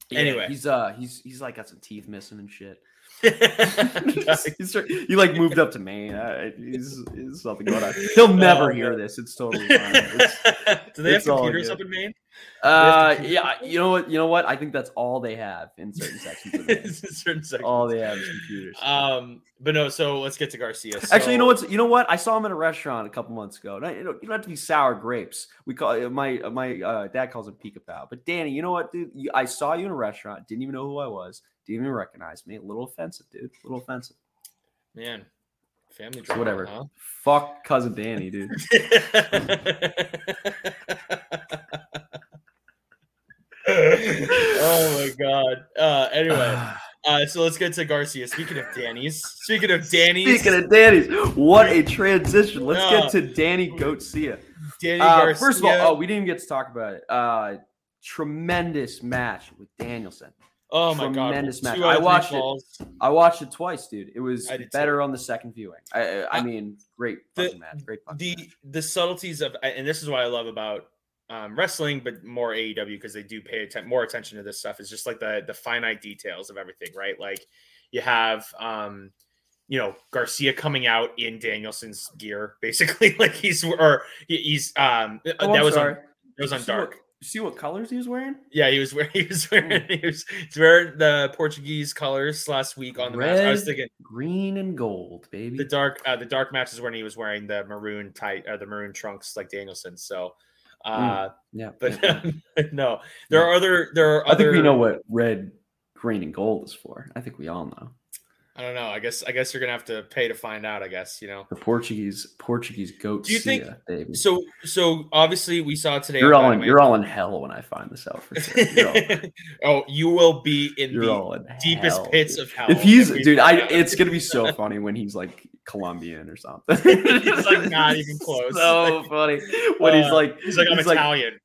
yeah, Anyway. he's uh he's he's like got some teeth missing and shit. he like moved up to Maine. Uh, he's, he's something going on. He'll never Oh, hear this. It's totally fine. It's- Do they have computers good. up in Maine? uh, yeah, you know what? You know what? I think that's all they have in certain sections. Of Maine. Certain sections. all they have is computers. Um, but no. So let's get to Garcia. Actually, you know So- what's you know what? I saw him at a restaurant a couple months ago. Not, you, you don't have to be sour grapes. We call my my uh, dad calls him pow. But Danny, you know what, dude? I saw you in a restaurant. Didn't even know who I was. Didn't even recognize me. A little offensive, dude. A little offensive. Man, family drama. whatever. Huh? Fuck cousin Danny, dude. oh my god. Uh, anyway, Uh, so let's get to Garcia. Speaking of Danny's, speaking of Danny's, Speaking of Danny's, what a transition. Let's get to Danny Goatzia. Danny Uh, Garcia. first of all, oh, we didn't even get to talk about it. Uh, tremendous match with Danielson. Oh my god, tremendous two match. I watched it. falls. I watched it twice, dude. It was better on the second viewing. I, I, I mean, great the- fucking match. Great fucking the match. the subtleties of and this is what I love about um, wrestling, but more AEW because they do pay atten- more attention to this stuff. Is just like the the finite details of everything, right? Like you have um, you know Garcia coming out in Danielson's gear, basically, like he's or he, he's um Oh, that I'm was sorry. on that was on dark. See what colors he was wearing? Yeah, he was wearing he was wearing he was, he's wearing the Portuguese colors last week on the match. I was thinking Green and gold, baby. the dark uh, the dark match is when he was wearing the maroon tight uh, the maroon trunks like Danielson. So uh yeah, but yeah, yeah. no, there are other there are I think other we know what red, green, and gold is for. I think we all know. I don't know. I guess I guess you're gonna have to pay to find out, I guess, you know. The Portuguese Portuguese goat. Do you think- baby? So so obviously we saw today You're all in. You're all in hell when I find this out. For sure. Oh, you will be in you're the in deepest hell, pits dude. of hell. If he's dude, I it's gonna be so funny when he's like Colombian or something. He's, like, not even close. So funny when he's Uh, like he's like I'm he's Italian.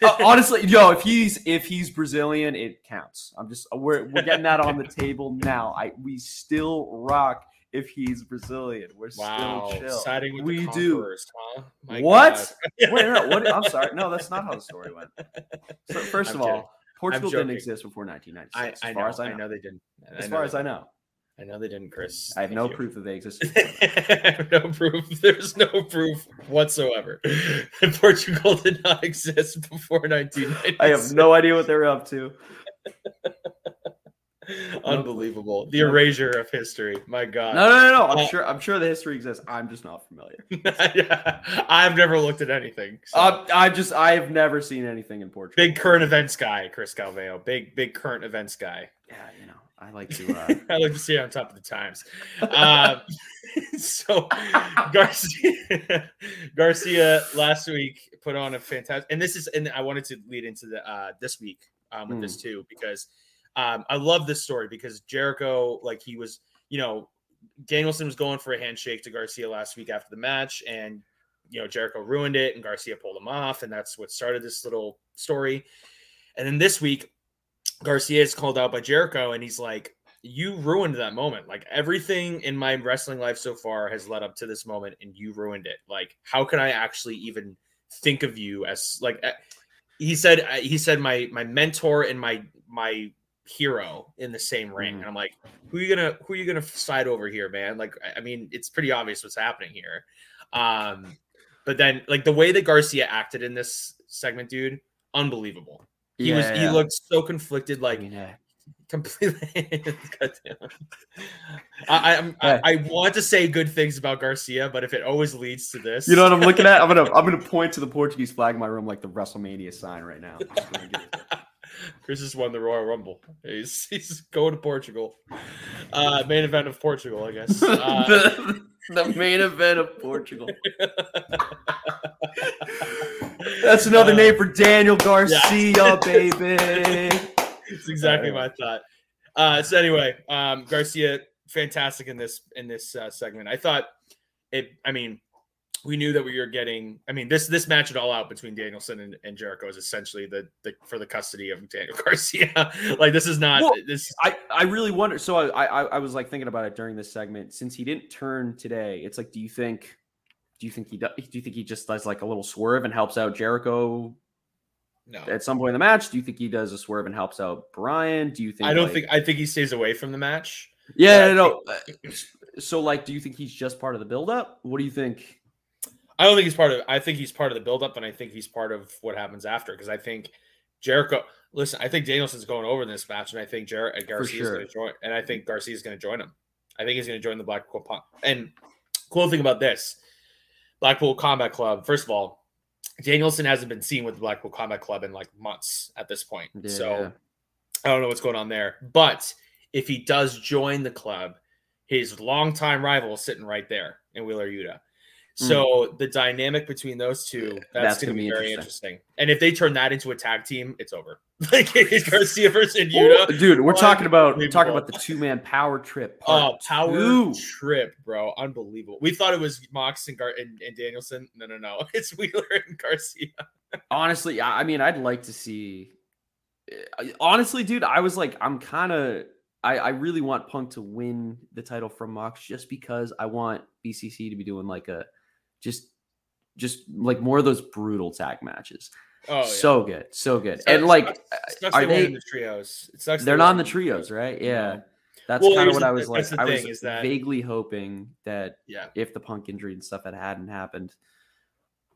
Uh, honestly, yo, if he's if he's Brazilian, it counts. I'm just we're we're getting that on the table now. I we still rock if he's Brazilian. We're wow. still chill. Siding We do. huh? What? Wait, no, what? I'm sorry. No, that's not how the story went. So first I'm of kidding. all, Portugal didn't exist before 1996. I, as I far know, as I I know. know they didn't. As know far as I know, I know they didn't, Chris. I have Thank no you. proof that they have no proof. There's no proof whatsoever. that Portugal did not exist before 1990. I have no idea what they're up to. Unbelievable. The erasure of history. My God. No, no, no, no. I'm Uh, sure. I'm sure the history exists. I'm just not familiar. yeah. I've never looked at anything. so. Uh, I just I have never seen anything in Portugal. big current events guy, Chris Calveo. Big, big current events guy. Yeah, you know, I like to. Uh, I like to see it on top of the times. Um, so Garcia, Garcia last week put on a fantastic, and this is, and I wanted to lead into the uh, this week um, with this too because um, I love this story because Jericho, like he was, you know, Danielson was going for a handshake to Garcia last week after the match, and you know Jericho ruined it, and Garcia pulled him off, and that's what started this little story. And then this week, Garcia is called out by Jericho, and he's like, "You ruined that moment. Like everything in my wrestling life so far has led up to this moment, and you ruined it. Like, how can I actually even think of you as like?" uh, He said. uh, He said my my mentor and my my hero in the same ring, Mhm. and I'm like, "Who you gonna who are you gonna side over here, man?" Like, I- I mean, it's pretty obvious what's happening here. Um, but then like the way that Garcia acted in this segment, dude, unbelievable. He was he looked so conflicted, like mean, yeah. completely. Goddamn. I, I'm- I, I want to say good things about Garcia, but if it always leads to this, You know what I'm looking at? I'm gonna I'm gonna point to the Portuguese flag in my room like the WrestleMania sign right now. Just gonna give it to- Chris has won the Royal Rumble. He's, he's going to Portugal. Uh, main event of Portugal, I guess. Uh, the, the main event of Portugal. That's another Uh, name for Daniel Garcia, baby. It's exactly my thought. Uh, so anyway, um, Garcia, fantastic in this in this uh, segment. I thought it. I mean, we knew that we were getting. I mean, this this match it all out between Danielson and, and Jericho is essentially the, the for the custody of Daniel Garcia. like this is not Well, this. I, I really wonder. So I, I I was like thinking about it during this segment. Since he didn't turn today, it's like, do you think, do you think he does? Do you think he just does like a little swerve and helps out Jericho No, at some point in the match? Do you think he does a swerve and helps out Bryan? Do you think? I don't like- think. I think he stays away from the match. Yeah, I no. no. Uh, so like, do you think he's just part of the buildup? What do you think? I don't think he's part of. I think he's part of the buildup, and I think he's part of what happens after. Because I think Jericho. Listen, I think Danielson's going over in this match, and I think Jer- uh, Garcia is sure. going to join. And I think Garcia is going to join him. I think he's going to join the. Punk. And cool thing about this, Blackpool Combat Club. First of all, Danielson hasn't been seen with the Blackpool Combat Club in like months at this point. So I don't know what's going on there. But if he does join the club, his longtime rival is sitting right there in Wheeler Yuta. So the dynamic between those two, that's, That's going to gonna be, very interesting. interesting. And if they turn that into a tag team, it's over. Like it's Garcia versus Yuta. Ooh, dude, we're talking about we're talking about the two man power trip. Oh, power two. trip, bro! Unbelievable. We thought it was Mox and, Gar- and, and Danielson. No, no, no. It's Wheeler and Garcia. Honestly, I I mean, I'd like to see. uh, Honestly, dude, I was like, I'm kind of. I, I really want Punk to win the title from Mox just because I want BCC to be doing like a, just, just like more of those brutal tag matches. Oh, yeah. so good, so good, It and like sucks are they in the trios? It sucks they're not in the trios, right? Yeah, that's Well, kind of what I was like. I was that- vaguely hoping that Yeah. if the punk injury and stuff had hadn't happened.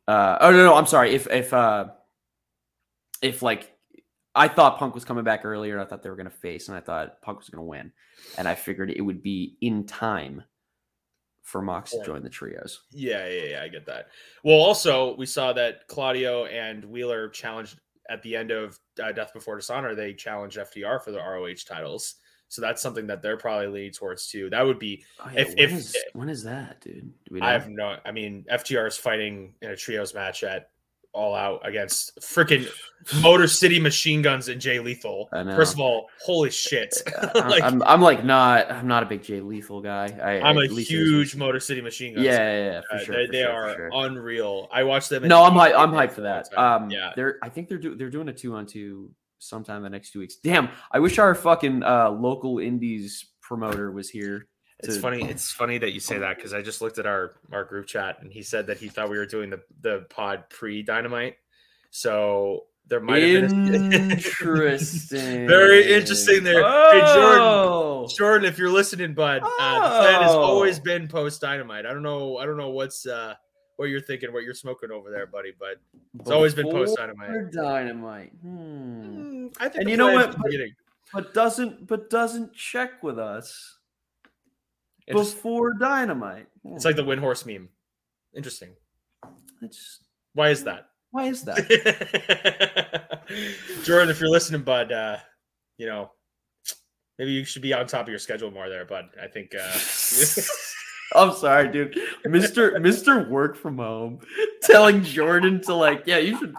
Uh, oh no, no, I'm sorry. If if uh, if like I thought Punk was coming back earlier, and I thought they were gonna face, and I thought Punk was gonna win, and I figured it would be in time for Mox to join the trios. Yeah, yeah, yeah, I get that. Well, also we saw that Claudio and Wheeler challenged at the end of uh, Death Before Dishonor. They challenged FTR for the ROH titles, so that's something that they're probably leaning towards too. That would be. Oh, yeah, If- when if- is- when is that, dude? I have no. I mean, FTR is fighting in a trios match at All Out against freaking Motor City Machine Guns and Jay Lethal. First of all, holy shit! I'm, like, I'm, I'm like not I'm not a big Jay Lethal guy. I, I'm a huge Motor City Machine Yeah, Guns. yeah, yeah, for Uh, sure. they for they sure, are sure. unreal. I watched them. No, I'm hyped. I'm hyped for that. Um, yeah, they're. I think they're doing. They're doing a two on two sometime the next two weeks. Damn, I wish our fucking uh, local indies promoter was here. It's to- funny. It's funny that you say that because I just looked at our our group chat and he said that he thought we were doing the the pod pre Dynamite. So there might have been Interesting. Very interesting there. Hey, Jordan. Oh, Jordan, if you're listening, bud, uh, the plan has always Oh. been post Dynamite. I don't know. I don't know what's uh what you're thinking, what you're smoking over there, buddy, but it's always been post Dynamite. Dynamite. Hmm. I think And you know what? But- But doesn't but doesn't check with us It's, before Dynamite. it's like the Windhorse meme. Interesting. It's, Why is that? why is that? Jordan, if you're listening, bud, uh, you know, maybe you should be on top of your schedule more there, bud. I think uh I'm sorry, dude. Mister Mister Work from Home telling Jordan to like, yeah, you should,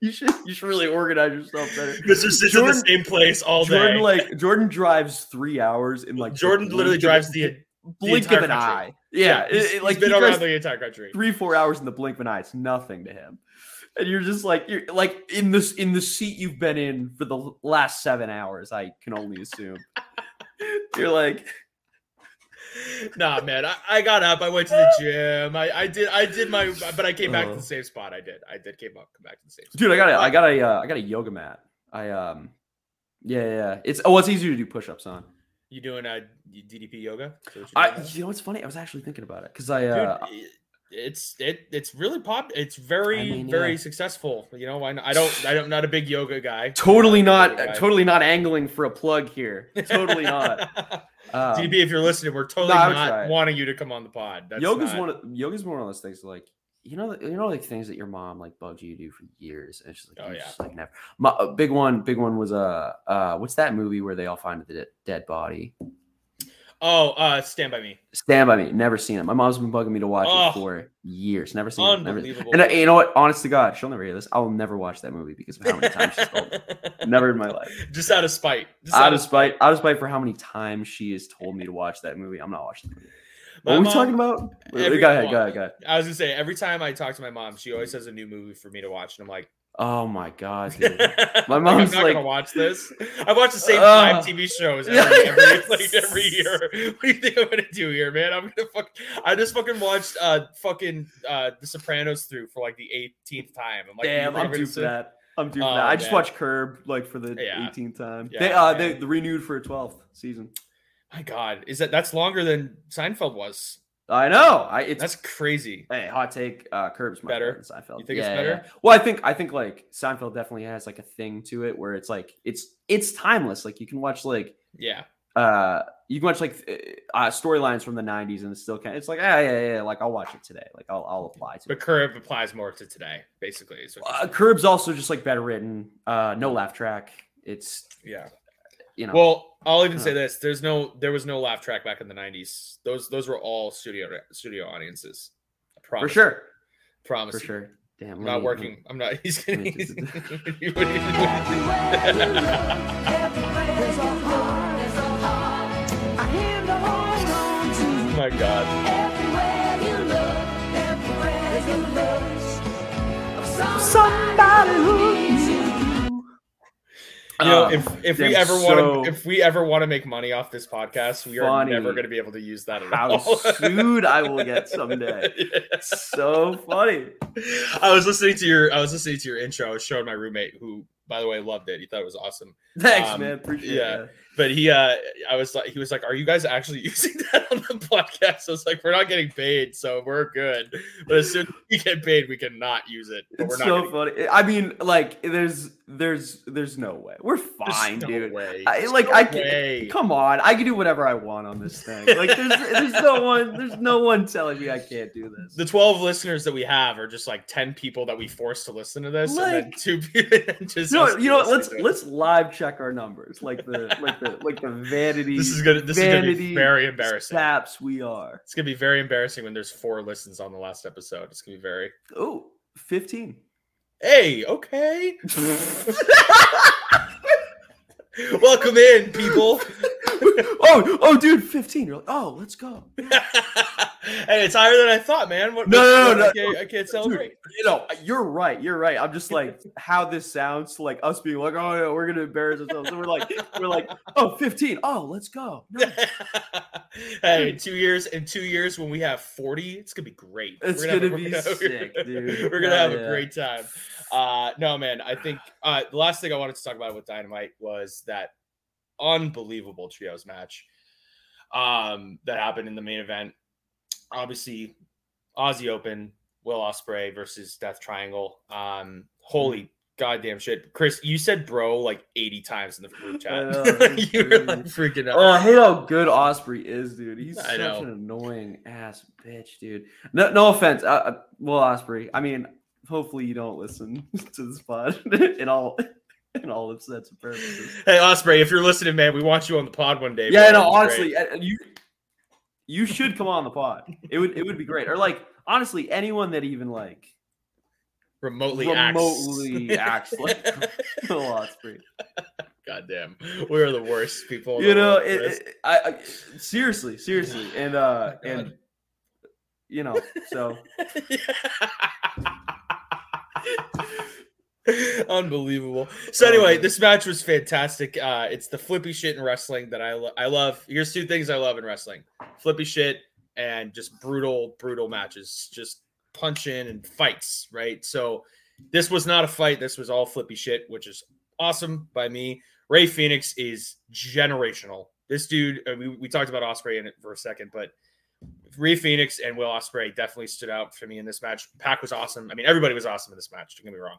you should, you should really organize yourself better. Mr. sits Jordan- in the same place all Jordan day. like Jordan drives three hours in like Jordan literally drives the blink of an country. eye. Yeah, it- he's, it- he's like been around the entire country. three four hours in the blink of an eye. It's nothing to him. And you're just like you're like in this in the seat you've been in for the last seven hours. I can only assume. you're like, nah, man. I, I got up. I went to the gym. I, I did. I did my. But I came back to Oh. the same spot. I did. I did. Came up. Come back to the same. Spot. dude, I got a I got a uh, I got a yoga mat. I um, yeah, yeah. It's oh, it's easier to do push-ups on. You doing a DDP yoga? Is that what you're I you know what's funny? I was actually thinking about it because I Dude, uh, it's it it's really pop. It's very I mean, very yeah. successful. You know, I, I don't I don't not a big yoga guy. totally not guy. totally not angling for a plug here. Totally not. Um, DDP, if you're listening, we're totally no, not wanting you to come on the pod. That's yoga's not- one of yoga's one of those things like you know you know like things that your mom like bugs you to do for years and she's like Oh, yeah. just like never my big one big one was uh uh what's that movie where they all find the de- dead body Oh, uh, Stand by Me. stand by me. Never seen it. My mom's been bugging me to watch Oh. it for years. Never seen it. Never, Unbelievable. and I, you know what? Honest to god she'll never hear this. I'll never watch that movie because of how many times she's told me. Never in my life. Just out of spite. Just out of spite. out of spite for how many times she has told me to watch that movie i'm not watching movie. My what are we mom- talking about? Every- go ahead go ahead go ahead. I was gonna say every time I talk to my mom, she always has a new movie for me to watch, and I'm like, oh my god dude. my mom's I'm not like- gonna watch this. I watch the same Ugh. five TV shows every, every like every year. What do you think I'm gonna do here, man? I'm gonna fuck. I just fucking watched uh fucking uh The Sopranos through for like the 18th time. I'm like, Damn, I'm due for that. I'm due for Oh, that. I just man. watched Curb like for the Yeah. 18th time. Yeah, they uh man. they renewed for a 12th season. My God, is that that's longer than Seinfeld was? I know. I it's That's crazy. hey hot take. Uh, Curb's much Better? better than Seinfeld. You think it's better? Well, I think I think like Seinfeld definitely has like a thing to it where it's like it's it's timeless. Like you can watch like Yeah, uh you can watch like uh, storylines from the 90s and it's still kind. It's like ah yeah yeah, yeah like I'll watch it today. Like I'll I'll apply to but it. Curb applies more to today, basically. Uh. Curb's also just like better written. Uh, no laugh track. It's yeah. You know. Well, I'll even Huh. say this: there's no, there was no laugh track back in the '90s. Those, those were all studio studio audiences. For Promise. sure. Promise. For sure. Damn. I'm not me- let me- working. I'm not. He's me gonna. just- He's, what do you- what do you- my God. Somebody who You know, Oh, if if we ever want to, if we ever want to make money off this podcast, we are never going to be able to use that at how all. sued I will get someday. So funny. I was listening to your I was listening to your intro. I was showing my roommate who, by the way, loved it. He thought it was awesome. Thanks, Um, man. Appreciate yeah. But he uh I was like he was like, Are you guys actually using that on the podcast? I was like, We're not getting paid, so we're good. But as soon as we get paid, we cannot use it. But It's we're not so funny. I mean, like, there's, there's, there's no way. We're There's fine, no dude. way. I, like, no I can, way. come on. I can do whatever I want on this thing. Like, there's, there's no one, there's no one telling me I can't do this. the 12 listeners that we have are just like 10 people that we force to listen to this and then Like- two people just you know, what- you know, let's let's live check our numbers, like the like the like the vanity. this is gonna this is gonna be very embarrassing Saps we are. it's gonna be very embarrassing when there's four listens on the last episode it's gonna be very Oh, 15. Hey okay welcome in people oh, oh, dude, 15. You're like, oh, let's go. hey it's higher than i thought man what, No, no, no, I can't, I can't celebrate You know, you're right. You're right. I'm just like how this sounds like us being like, oh, yeah, we're gonna embarrass ourselves. And we're like, we're like, oh, 15. Oh, let's go. No, hey, two years, in two years when we have 40, it's gonna be great. It's We're gonna have- be we're sick, dude. We're gonna Hell have a great time. Uh no man, I think uh the last thing I wanted to talk about with Dynamite was that unbelievable trios match um that happened in the main event. Obviously, Aussie Open, Will Ospreay versus Death Triangle. Um holy goddamn shit. Chris, you said bro like 80 times in the group chat. know, you were like freaking out. Oh, I hate how good Ospreay is, dude. He's I such know. an annoying ass bitch, dude. No, no offense, uh, uh, Will Ospreay. I mean, hopefully you don't listen to this pod in all in all intents and purposes. Hey Ospreay, if you're listening, man, we want you on the pod one day. Yeah, bro. no, honestly, great. uh, you you should come on the pod. It would it would be great. Or like honestly, anyone that even like remotely, remotely acts. acts like Will Ospreay. Goddamn, we're the worst people. You know, it, it- I, I seriously, seriously, and uh, Oh, and you know, so Unbelievable. So Oh, anyway, this match was fantastic. Uh, it's the flippy shit in wrestling that I lo- I love. Here's two things I love in wrestling: flippy shit and just brutal, brutal matches, just punch in and fights. Right. So this was not a fight. This was all flippy shit, which is awesome by me. Rey Fenix is generational. This dude, uh, we, we talked about Ospreay in it for a second, but Rey Fenix and Will Ospreay definitely stood out for me in this match. PAC was awesome. I mean, everybody was awesome in this match. Don't get me wrong,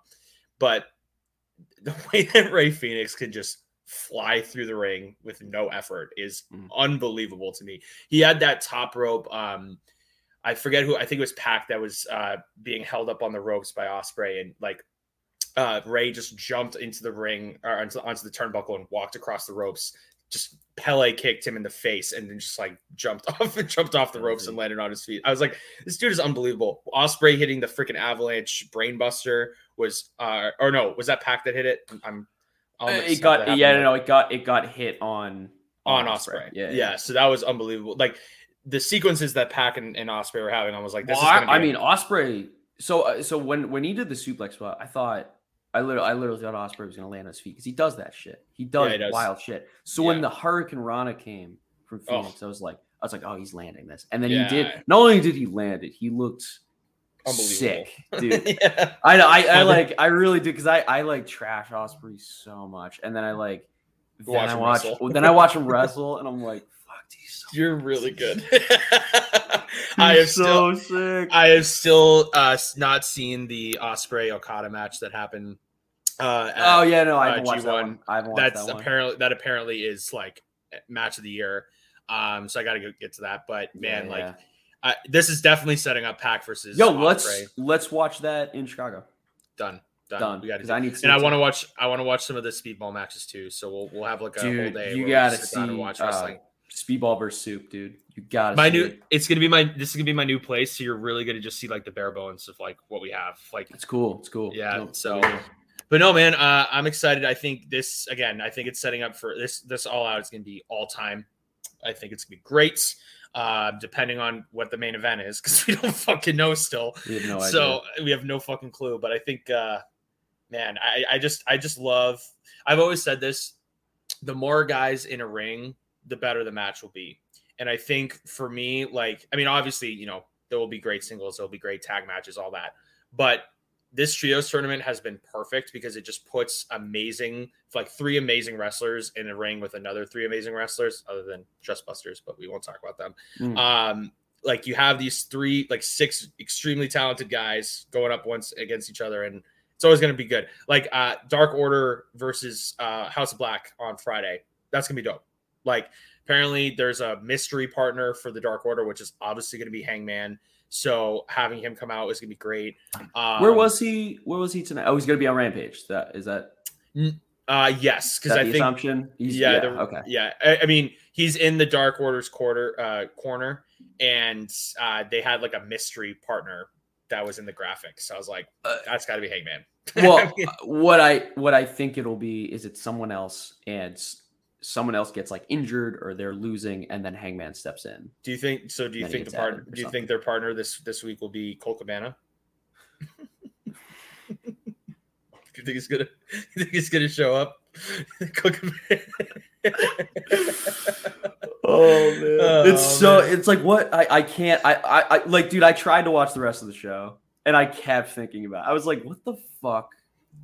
but the way that Rey Fenix can just fly through the ring with no effort is Mm. unbelievable to me. He had that top rope. Um, I forget who. I think it was PAC that was uh, being held up on the ropes by Ospreay, and like uh, Ray just jumped into the ring or onto, onto the turnbuckle and walked across the ropes. Just Pele kicked him in the face and then just like jumped off and jumped off the ropes and landed on his feet. I was like, this dude is unbelievable. Ospreay hitting the freaking avalanche brainbuster was, uh, or no, was that PAC that hit it? I'm, I'm it got yeah, no, no, it got it got hit on on Ospreay. Yeah, Yeah, So that was unbelievable. Like the sequences that PAC and, and Ospreay were having, I was like, this Well, is I, gonna be I a- mean, Ospreay. So, uh, so when when he did the suplex spot, I thought I literally, I literally thought Ospreay was gonna land on his feet because he does that shit. He does, he does. wild shit. So when the hurricanrana came from Oh. Fenix, I was like, I was like, oh, he's landing this, and then Yeah. he did. Not only did he land it, he looked. Sick, dude. yeah. I know, I, I like, I really do because I, I like trash Ospreay so much, and then I like, then Watch I watch, wrestle. then I watch him wrestle, and I'm like, fuck, he's so, You're really good. I have he's still, so sick. I have still uh, not seen the Ospreay Okada match that happened. Uh, at- oh yeah, no, I uh, haven't watched that G1. one. I haven't watched that's that one. apparently that apparently is like match of the year. Um, so I got to go get to that. But man, Yeah, like yeah. Uh, this is definitely setting up PAC versus Yo, Ospreay. let's let's watch that in Chicago. done, done. Done. We got to. I need to. And I want to watch. I want to watch some of the speedball matches too. So we'll we'll have like a whole Dude, day. you gotta sit down and see, watch uh. Speedball versus Soup, dude. You got my new it's gonna be my this is gonna be my new place so you're really gonna just see like the bare bones of like what we have like It's cool. It's cool. Yeah, No, so- cool. but no man uh i'm excited i think this again i think it's setting up for this this all out is gonna be all time i think it's gonna be great uh depending on what the main event is because we don't fucking know still we have no idea. so we have no fucking clue but i think uh man i i just i just love i've always said this the more guys in a ring the better the match will be and i think for me like i mean obviously you know there will be great singles there'll be great tag matches all that but this trios tournament has been perfect because it just puts amazing like three amazing wrestlers in a ring with another three amazing wrestlers other than Trustbusters, but we won't talk about them. Mm. Um, like you have these three, like six extremely talented guys going up once against each other, and it's always going to be good. Like uh, Dark Order versus uh, House of Black on Friday. That's gonna be dope. Like apparently there's a mystery partner for the Dark Order, which is obviously going to be Hangman. So having him come out is gonna be great. Um, where was he? Where was he tonight? Oh, he's gonna be on Rampage. That is that. Uh, yes, because I think assumption. He's, yeah, the- okay. yeah. I, I mean, he's in the Dark Order's quarter uh, corner, and uh, they had like a mystery partner that was in the graphics. So I was like, Uh, that's got to be Hangman. well, what I what I think it'll be is it's someone else, and someone else gets like injured or they're losing, and then Hangman steps in. do you think? So do you think the gets partner? Do you something. think their partner this this week will be Colt Cabana? do you think he's gonna? You think he's gonna show up? Oh man, Oh, it's so man. it's like what I I can't I, I I like dude. I tried to watch the rest of the show, and I kept thinking about. it. I was like, what the fuck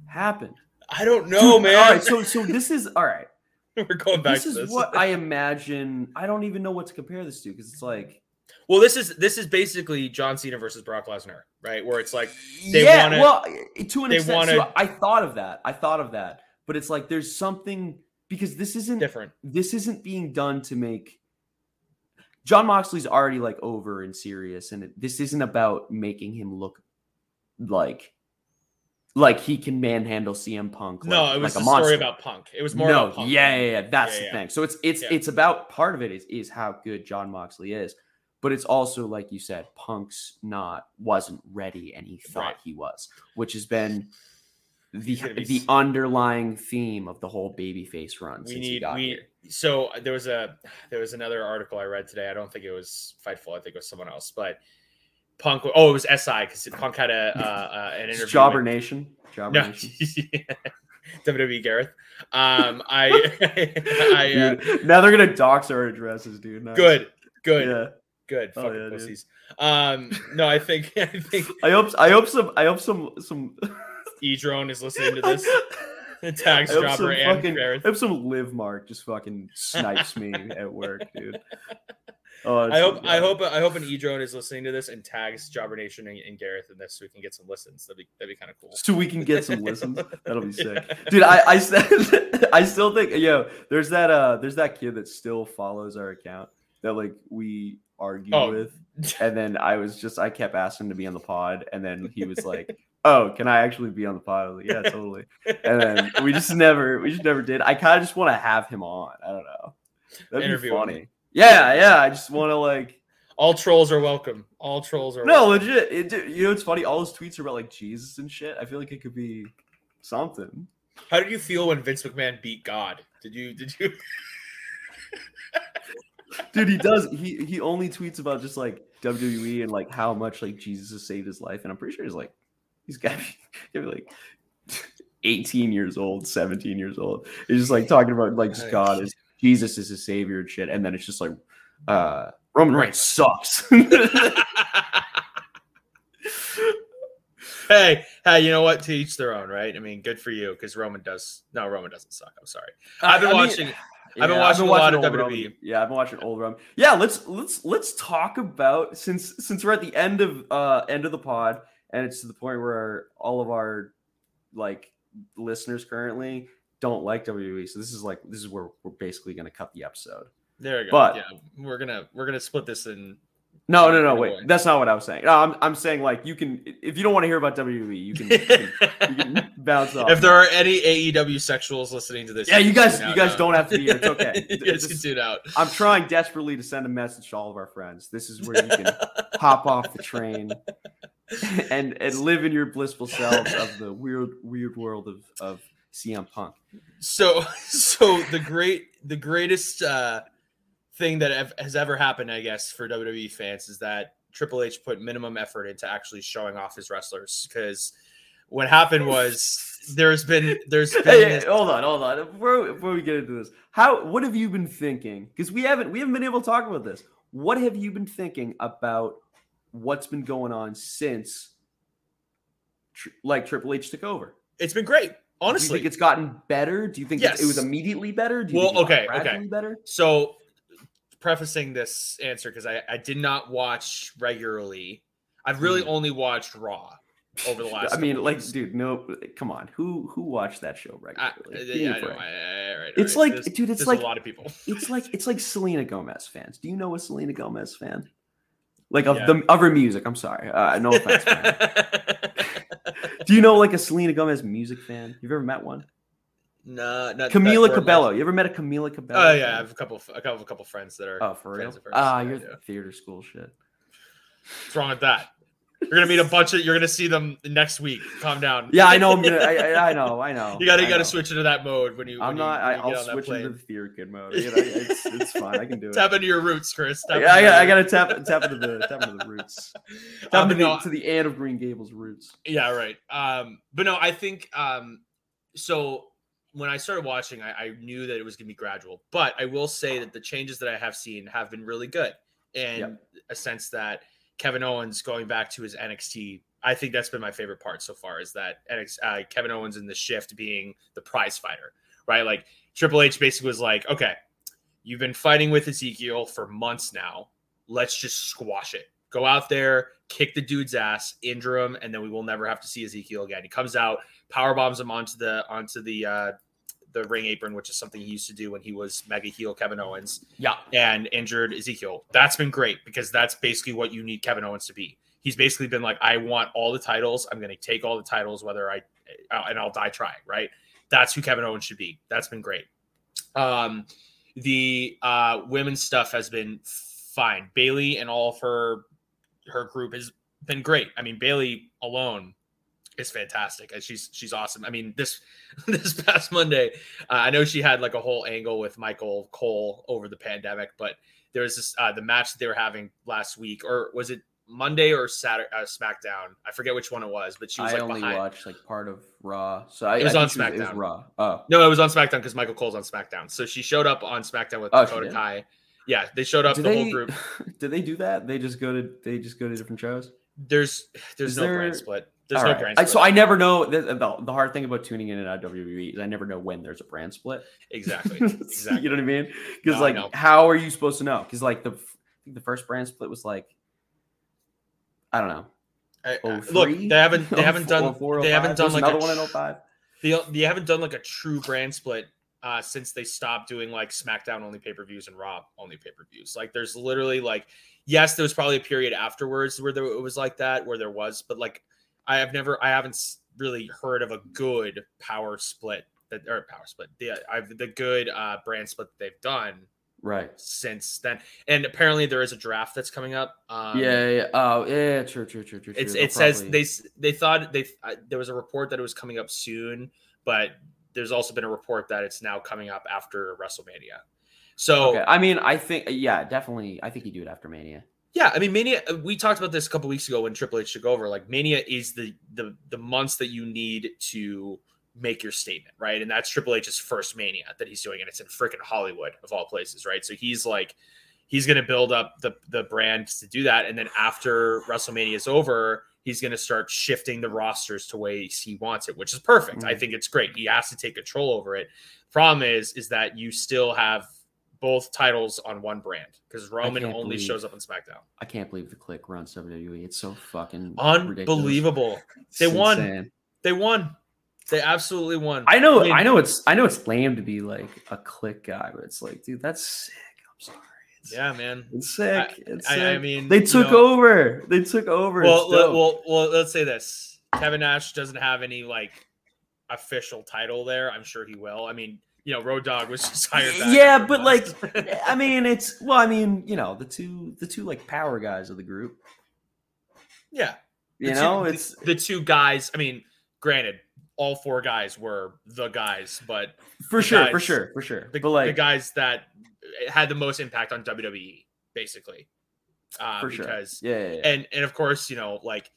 happened? I don't know, Dude, man. All right, so so this is all right. We're going back This to is this. what I imagine. I don't even know what to compare this to because it's like Well, this is this is basically John Cena versus Brock Lesnar, right? Where it's like They yeah, wanna- well, eh, to an they extent. wanna- I thought of that. I thought of that, but it's like there's something because this isn't different. this isn't being done to make John Moxley's already like over and serious, and it, this isn't about making him look like like he can manhandle CM Punk. no, it was like a story about Punk. It was more no, yeah, yeah, yeah. That's Yeah, the yeah. thing. So it's it's Yeah. it's about part of it is is how good John Moxley is, but it's also like you said, Punk's not wasn't ready, and he thought Right. he was, which has been the be the underlying theme of the whole babyface run We since he need got we here. so there was a there was another article I read today. I don't think it was Fightful. I think it was someone else, but Punk. Oh, it was SI because Punk had a uh, uh, an interview. Jobber with- Nation. Jobber No, Nation. WWE Gareth. Um, I, I uh, now they're gonna dox our addresses, dude. Nice. good, good, Yeah. good. Oh, Fucking yeah, dude. pussies. Um, no, I think I think I hope. I hope some. I hope some. Some. E Drone is listening to this. Tags hope and fucking- Gareth. I hope some live mark just fucking snipes me at work, dude. Oh, I hope I hope I hope an E drone is listening to this and tags Jobber Nation and, and Gareth in this so we can get some listens. That'd be that'd be kind of cool. so we can get some listens. That'll be Yeah. sick, dude. I I said I still think yo. There's that uh. There's that kid that still follows our account that like we argue Oh. with, and then I was just I kept asking to be on the pod, and then he was like. Oh, can I actually be on the pod? Like, yeah, totally. And then we just never, we just never did. I kind of just want to have him on. I don't know. That'd Interview be funny. Yeah, yeah. I just want to like, All trolls are welcome. All trolls are no, welcome. legit. It, dude, you know, it's funny. All his tweets are about like Jesus and shit. I feel like it could be something. How did you feel when Vince McMahon beat God? Did you did you Dude, he does. He he only tweets about just like WWE and like how much like Jesus has saved his life, and I'm pretty sure he's like he's got to be, like 18 years old, 17 years old. He's just like talking about like God is Jesus is his savior and shit, and then it's just like uh Roman Reigns sucks. Hey, hey, you know what? To each their own, right? I mean, good for you because Roman does no, Roman doesn't suck. I'm sorry. I've been I mean, watching I've been watching a lot of WWE. Roman. Yeah, I've been watching old Roman. Yeah, let's let's let's talk about since since we're at the end of uh end of the pod and it's to the point where all of our like listeners currently don't like WWE. So this is like this is where we're basically gonna cut the episode. There we go. But- yeah, we're gonna we're gonna split this in No, no, no. Wait, that's not what I was saying. No, I'm, I'm saying like you can if you don't want to hear about WWE, you can, you can, you can bounce off. if there are any AEW sexuals listening to this, yeah, you guys, you guys now. don't have to be here. It's okay. you guys can tune out. I'm trying desperately to send a message to all of our friends. This is where you can hop off the train and and live in your blissful selves of the weird weird world of of CM Punk. So, so the great, the greatest uh, thing that ev- has ever happened, I guess, for WWE fans is that Triple H put minimum effort into actually showing off his wrestlers. Because what happened was there's been there's been Hey, hey, this- hold on, hold on. Before, before we get into this, how what have you been thinking? Because we haven't we haven't been able to talk about this. What have you been thinking about what's been going on since tr- like Triple H took over? it's been great, Do you honestly. think it's gotten better? Do you think it's- it was immediately better? Do you Well, okay, okay. better? So, prefacing this answer because I, I did not watch regularly. I've really Hmm. only watched Raw over the last. I mean, like, weeks. dude, no, come on. Who who watched that show I, regularly? Give me yeah, I know. I- I- right, It's right. like- There's- dude, it's like- a lot of people. It's like it's like Selena Gomez fans. Do you know a Selena Gomez fan? Like of Yeah. the of her music. I'm sorry. Uh, no offense. Do you know like a Selena Gomez music fan? You've ever met one? no, not Camila Cabello. You ever met a Camila Cabello? Oh yeah, I have a couple, a couple, a couple friends that are. Oh, for real? friends of hers. Ah, Yeah, you're yeah. theater school shit. What's wrong with that? You're gonna meet a bunch of. You're gonna see them next week. Calm down. Yeah, I know. I'm gonna, I, I, I know. I know. You gotta, you gotta know. switch into that mode when you. I'm when not. You, I, you I'll switch into the fear kid mode. You know, it's, it's fine. I can do it. Tap into your roots, Chris. I, Tap I, into got, I gotta tap tap into the tap into the roots. Tap Uh, into the, no, to the Anne of Green Gables roots. Yeah, right. Um, but no, I think um, so. When I started watching, I, I knew that it was going to be gradual. But I will say that the changes that I have seen have been really good, in Yep. a sense that Kevin Owens going back to his NXT. I think that's been my favorite part so far. Is that uh, Kevin Owens in the shift being the prize fighter, right? Like Triple H basically was like, okay, you've been fighting with Ezekiel for months now. Let's just squash it. Go out there, kick the dude's ass, injure him, and then we will never have to see Ezekiel again. He comes out, power bombs him onto the onto the uh, the ring apron, which is something he used to do when he was mega heel Kevin Owens, Yeah. and injured Ezekiel. That's been great because that's basically what you need Kevin Owens to be. He's basically been like, I want all the titles. I'm going to take all the titles, whether I uh, and I'll die trying. Right? That's who Kevin Owens should be. That's been great. Um, the uh, women's stuff has been fine. Bayley and all of her her group has been great. I mean, Bayley alone is fantastic. and She's she's awesome. I mean, this this past Monday, uh, I know she had like a whole angle with Michael Cole over the pandemic, but there was this uh, the match that they were having last week, or was it Monday or Saturday uh, SmackDown? I forget which one it was, but she was I like only behind. watched like part of Raw, so I, It was I on think It was, SmackDown. Raw. Oh, No, it was on SmackDown because Michael Cole's on SmackDown. So she showed up on SmackDown with Oh, Dakota? Kai. Yeah, they showed up do the they whole group. do they do that? They just go to they just go to different shows. There's there's Is no there- brand split. There's All no right. brand split. so I never know the, the, the hard thing about tuning in at WWE is I never know when there's a brand split. exactly. Exactly. you know what I mean? Because No, like, know. how are you supposed to know? Because like the f- I think the first brand split was like I don't know. I- Oh, I- look, they haven't they Oh, haven't done four, oh, they haven't done There's like another a one in tr- 05? they, they haven't done like a true brand split uh, since they stopped doing like SmackDown only pay per views and Raw only pay per views. Like there's literally like yes, there was probably a period afterwards where there it was like that where there was, but like I have never I haven't really heard of a good power split that or power split the I've the good uh, brand split that they've done Right. since then. And apparently there is a draft that's coming up. Um, yeah, yeah. Oh, yeah. True, true, true, true. it's it They'll says probably- they they thought they uh, there was a report that it was coming up soon, but there's also been a report that it's now coming up after WrestleMania. So Okay. I mean, I think yeah, definitely. I think you do it after Mania. Yeah, I mean Mania. uh, We talked about this a couple weeks ago when Triple H took over. Like Mania is the the the months that you need to make your statement, right? And that's Triple H's first Mania that he's doing, and it's in freaking Hollywood of all places, right? So he's like, he's going to build up the the brand to do that, and then after WrestleMania is over, he's going to start shifting the rosters to ways he wants it, which is perfect. I Mhm. think it's great. He has to take control over it. Problem is, is that you still have both titles on one brand because Roman only believe- shows up on SmackDown. I can't believe the Kliq runs WWE. It's so fucking. Unbelievable. They won. insane. They won. They absolutely won. I know, I mean- I know it's, I know it's lame to be like a Kliq guy, but it's like, dude, that's sick. I'm sorry. Yeah, man. It's sick. it's I, sick. I mean, they you took know- over. They took over. Well, It's let, well, well, let's say this: Kevin Nash doesn't have any like official title there. I'm sure he will. I mean, you know, Road Dog was just hired. Yeah, but, like, I mean, it's well. I mean, you know, the two the two like power guys of the group. yeah, You The know, the- it's the two guys. I mean, granted, all four guys were the guys, but for the sure, for sure, for sure. the, but like, the guys that had the most impact on WWE, basically. Uh, for sure. because Yeah, yeah, yeah. and and of course, you know, like,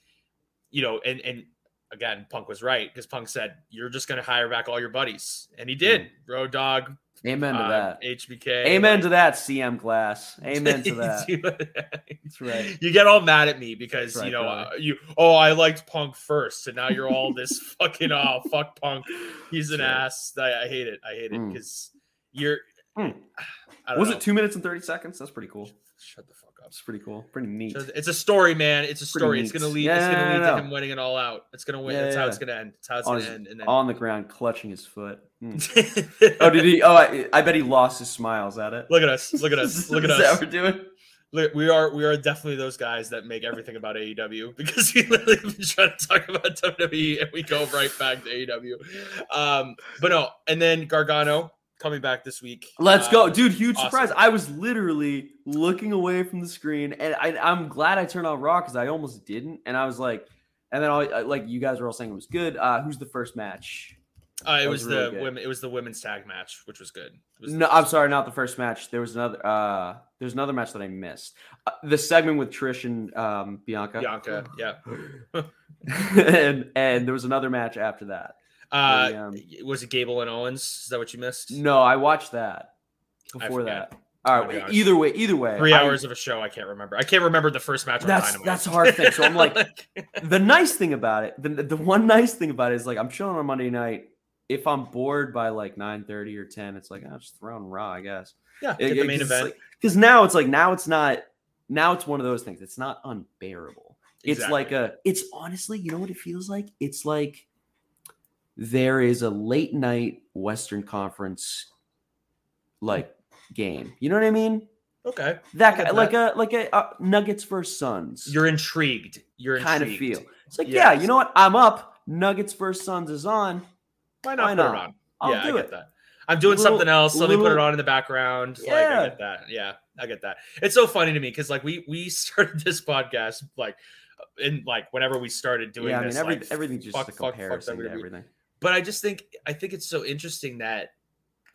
you know, and and again, Punk was right because Punk said you're just going to hire back all your buddies, and he did. Road Dog, Amen to uh, that. HBK, Amen to that, CM Glass. Amen to that. That's right. You get all mad at me because right, you know uh, you. Oh, I liked Punk first, and now you're all this fucking oh fuck Punk. He's an That's right. ass. I, I hate it. I hate it Mm. because you're. Mm. I don't Was know. it two minutes and thirty seconds? That's pretty cool. Shut the fuck That's pretty cool. Pretty neat. So It's a story, man. It's a story. It's gonna lead. Yeah, it's gonna no, lead no, to him winning it all out. It's gonna win. Yeah, That's how yeah. it's gonna end. That's how it's On gonna his- end. And then On the ground, clutching his foot. Mm. Oh, did he? Oh, I, I bet he lost his smiles at it. Look at us. Look at us. Look at Is that us. we're doing? Look, we are we are definitely those guys that make everything about AEW because we literally been trying to talk about WWE and we go right back to AEW. Um, but no, and then Gargano coming back this week. Let's Uh, go, dude! Huge awesome. surprise. I was literally looking away from the screen, and I, I'm glad I turned on Raw because I almost didn't, and I was like, and then I like you guys were all saying it was good. Uh, who's the first match? Uh, it was, was really the good. women. It was the women's tag match, which was good. Was No, I'm sorry, not the first match. There was another. Uh, there's another match that I missed. Uh, the segment with Trish and um, Bianca. Bianca. Yeah. and and there was another match after that. Uh, The, um, was it Gable and Owens? Is that what you missed? No, I watched that before that. All right. either way, either way. Three I- hours of a show. I can't remember. I can't remember the first match. That's that's a hard thing. So I'm like, the nice thing about it, the, the one nice thing about it is like I'm chilling on Monday night. If I'm bored by like 9:30 or 10, it's like I'll just throw on Raw, I guess. yeah, get the main event. Because now it's like now it's not now it's one of those things. It's not unbearable. It's like a it's honestly, you know what it feels like? It's like there is a late night Western Conference like game. You know what I mean? okay. That guy, like a like a uh, Nuggets versus Suns. You're intrigued. You're kind of feel. It's like, yeah, you know what? I'm up. Nuggets versus Suns is on. Why not Why put not? it on? I'll yeah, do I get it. that. I'm doing Little- something else. Let me put it on in the background. Like I Yeah. get that. Yeah, I get that. It's so funny to me because like we we started this podcast like in like whenever we started doing yeah, I mean, this, every, like, everything's just fuck, a fuck, fuck, comparison to everything. But I just think I think it's so interesting that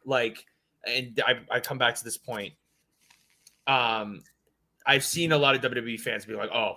like and I, I come back to this point. Um I've seen a lot of WWE fans be like, oh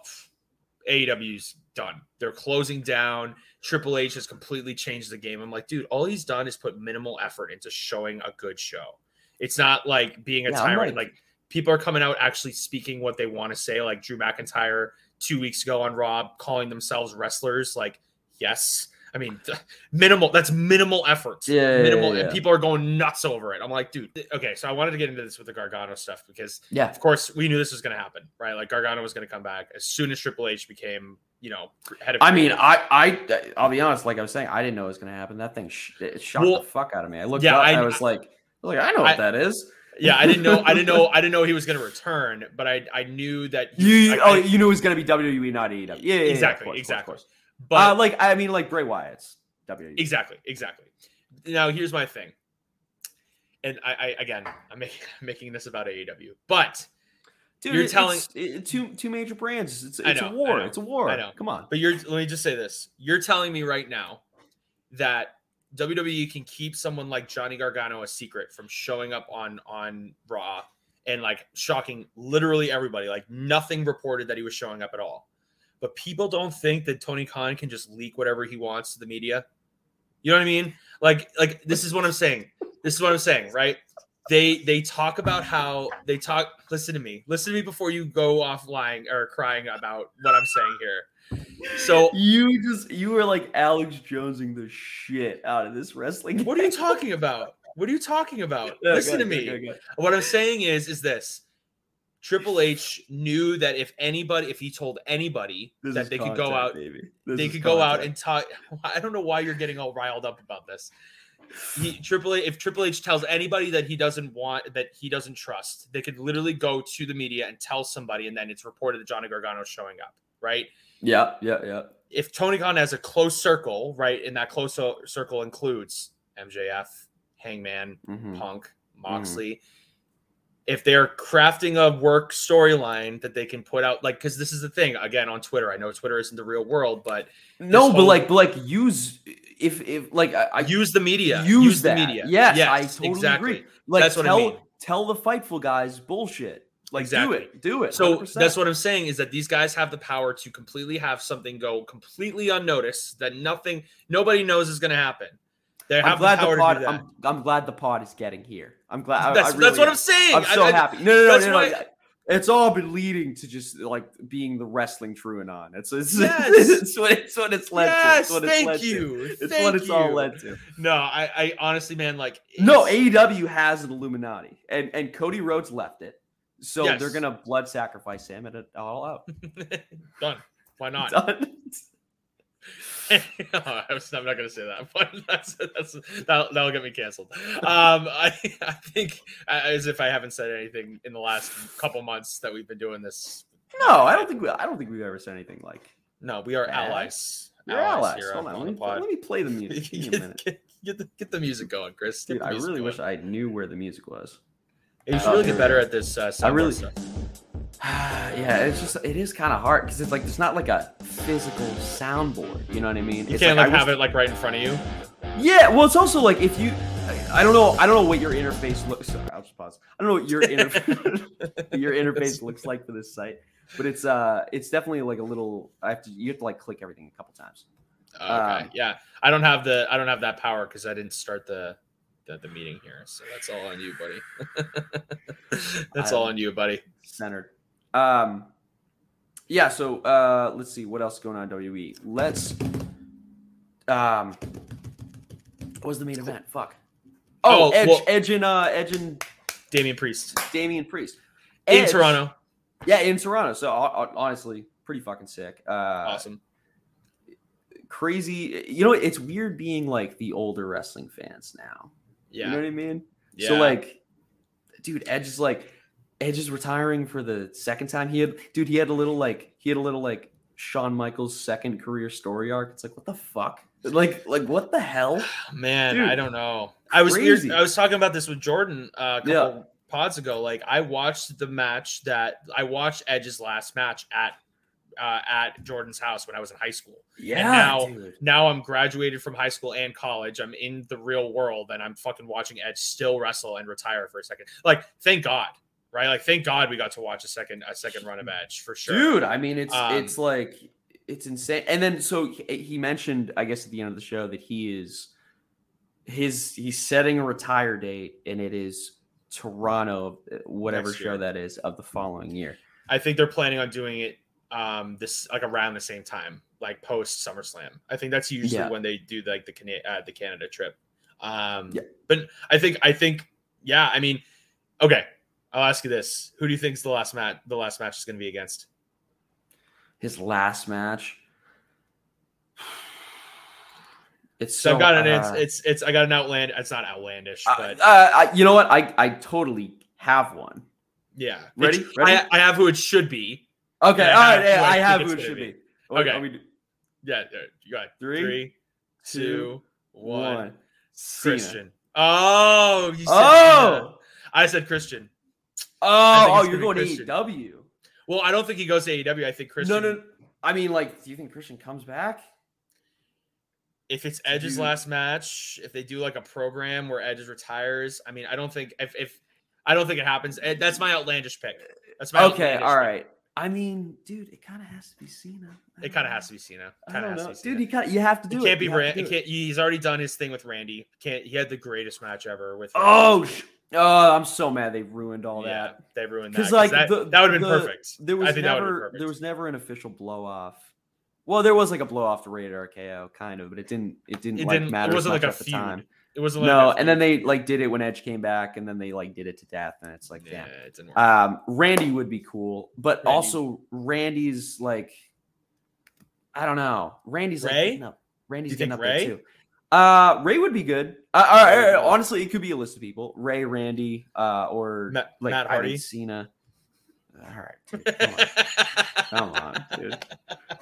AEW's done. They're closing down. Triple H has completely changed the game. I'm like, dude, all he's done is put minimal effort into showing a good show. It's not like being a Yeah, tyrant. like- like people are coming out actually speaking what they want to say, like Drew McIntyre two weeks ago on Raw calling themselves wrestlers. Like, yes. I mean, minimal. That's minimal effort. Yeah, yeah, minimal. yeah, And people are going nuts over it. I'm like, dude. Okay, so I wanted to get into this with the Gargano stuff because, Yeah. of course, we knew this was going to happen, right? Like Gargano was going to come back as soon as Triple H became, you know, head of. I mean. I, I, uh, I'll be honest. Like I was saying, I didn't know it was going to happen. That thing sh- it shocked Well, the fuck out of me. I looked yeah, up. I- and I was like, I was like, I know what I- that is. yeah, I didn't know. I didn't know. I didn't know he was going to return, but I I knew that. You, you- I- oh, I- you knew it was going to be WWE, not AEW. Yeah, yeah, yeah, exactly, of course, exactly. course. But uh, like, I mean, like Bray Wyatt's. WWE. Exactly, exactly. Now here's my thing, and I, I again, I'm making, I'm making this about AEW, but Dude, You're telling- it- two two major brands. It's, it's know, a war. It's a war. I know. Come on. but you're let me just say this: you're telling me right now that WWE can keep someone like Johnny Gargano a secret from showing up on on Raw and like shocking literally everybody. Like nothing reported that he was showing up at all. But people don't think that Tony Khan can just leak whatever he wants to the media. You know what I mean? Like like this is what I'm saying. This is what I'm saying, right? They they talk about how they talk listen to me. Listen to me before you go off lying or crying about what I'm saying here. So You just you were like Alex Jonesing the shit out of this wrestling. what are you talking about? What are you talking about? Yeah, Listen go to me. go ahead, go. What I'm saying is, is this: Triple H knew that if anybody, if he told anybody This that is they could go out, they is could go out and talk. I don't know why you're getting all riled up about this. he Triple H, if Triple H tells anybody that he doesn't want that he doesn't trust, they could literally go to the media and tell somebody, and then it's reported that Johnny Gargano is showing up, right? Yeah, yeah, yeah. If Tony Khan has a close circle, right, and that close circle includes MJF, Hangman, Mhm. Punk, Moxley. If they're crafting a work storyline that they can put out, like, because this is the thing again on Twitter. I know Twitter isn't the real world, but No, but whole- like, but like, use if if like I, I use the media. use, the that. media. Yes, I totally exactly. agree. Like, That's what I tell mean. tell the fightful guys bullshit. Like, Exactly. do it, do it. So 100%. that's what I'm saying is that these guys have the power to completely have something go completely unnoticed that nothing, nobody knows is going to happen. They I'm glad the power the pod. to do that. I'm, I'm glad the pod is getting here. I'm glad. That's I that's really what am. I'm saying. I'm so I- I- happy. No, no, no, that's no, no. why- It's all been leading to just like being the wrestling TrueAnon. It's it's, Yes. it's what it's what it's led to. It's what it's thank led to. you. It's Thank what it's all led to. No, I, I honestly, man, like No, AEW has an Illuminati, and and Cody Rhodes left it, so Yes. they're gonna blood sacrifice him at it all out. done. Why not? Done. I was, I'm not going to say that, but that's that's that'll, that'll get me canceled. Um, I I think uh, as if I haven't said anything in the last couple months that we've been doing this. No, I don't think we. I don't think we've ever said anything like. No, we are allies. You're allies. here Hold on, on let me, let me play the music. Give me a get, get, get the get the music going, Chris. Dude, I really going. wish I knew where the music was. You should Oh, really get better at this. Uh, I really- stuff. yeah, it's just it is kind of hard because it's like there's not like a physical soundboard. You know what I mean? You It's can't like, like have wish- it like right in front of you. Yeah, well, it's also like if you, I- I don't know, I don't know what your interface looks. Sorry, I'll just pause. I don't know what your interface your interface looks like for this site, but it's uh, it's definitely like a little. I have to you have to like click everything a couple times. Okay. Um, yeah. I don't have the I don't have that power because I didn't start the, the the meeting here. So that's all on you, buddy. that's all on you, buddy. centered. Um, yeah. So uh, let's see what else is going on in WWE. Let's. Um, what was the main event? Fuck. Oh, Oh, Edge, well- Edge and uh, Edge and Damian Priest Damian Priest in Toronto. Yeah, in Toronto. So ho- ho- honestly, pretty fucking sick. Uh, Awesome. Crazy. You know, it's weird being like the older wrestling fans now. Yeah. You know what I mean? yeah. So like, dude, Edge is like, Edge is retiring for the second time. He had, dude, he had a little like, he had a little like Shawn Michaels' second career story arc. It's like, what the fuck? Like, like what the hell? Man, Dude, I don't know. I was crazy. I was talking about this with Jordan uh, a couple Yeah. pods ago. Like I watched the match that I watched Edge's last match at uh, at Jordan's house when I was in high school. Yeah, now- dude. Now I'm graduated from high school and college. I'm in the real world and I'm fucking watching Edge still wrestle and retire for a second. Like, thank God, right? Like, thank God we got to watch a second a second run of Edge for sure. dude. I mean, it's Um, it's like it's insane. And then so he, mentioned, I guess, at the end of the show that he is his he's setting a retire date, and it is Toronto, whatever show that is of the following year. I think they're planning on doing it um this like around the same time, like post SummerSlam. I think that's usually Yeah. when they do like the Cana- uh, the Canada trip. Um Yeah. but I think I think yeah, I mean okay, I'll ask you this. Who do you think's the last match the last match is going to be against? His last match. It's So, so I've got an uh, it's, it's it's I got an outland it's not outlandish, uh, but uh, I, you know what? I I totally have one. yeah. ready? Ready? I, I have who it should be. Okay, all have yeah, I have who it should be. be. Wait, Okay. do- Yeah, you got. Three, Three, two, two, one. one. Cena. Christian. Oh, you said Oh! Cena. I said Christian. Oh, oh, you're gonna going. AEW. Well, I don't think he goes to AEW. I think Christian. No, no. I mean, like, do you think Christian comes back? If it's Edge's you- last match, if they do like a program where Edge retires, I mean, I don't think if, if I don't think it happens. Ed- That's my outlandish pick. That's my Okay, outlandish all pick. right. I mean, dude, it kind of has to be Cena. It kind of has to be Cena. I Kind of don't has know, to be dude. Cena. You kind you have to do it it. can't be You Randy. do It it. can't, he's already done his thing with Randy. Can't he had the greatest match ever with? Oh, Randy. Oh, I'm so mad they ruined all yeah, that. they ruined that. Because 'cause like that, the, that would have been the- perfect. There was I think that would've never perfect. there was never an official blow off. Well, there was like a blow off to Rated KO kind of, but it didn't it didn't It like didn't. matter It wasn't like a the feud. time. It wasn't like No, and then they like did it when Edge came back, and then they like did it to death, and it's like, yeah, damn. it didn't work. Um, Randy would be cool, but Randy. also Randy's like, I don't know. Randy's Ray? like, no, Randy's getting up Ray? there too. Uh, Ray would be good. Uh, all right, honestly, it could be a list of people: Ray, Randy, uh, or Matt- like Matt Hardy. Cena. All right, dude, come on, come on, dude,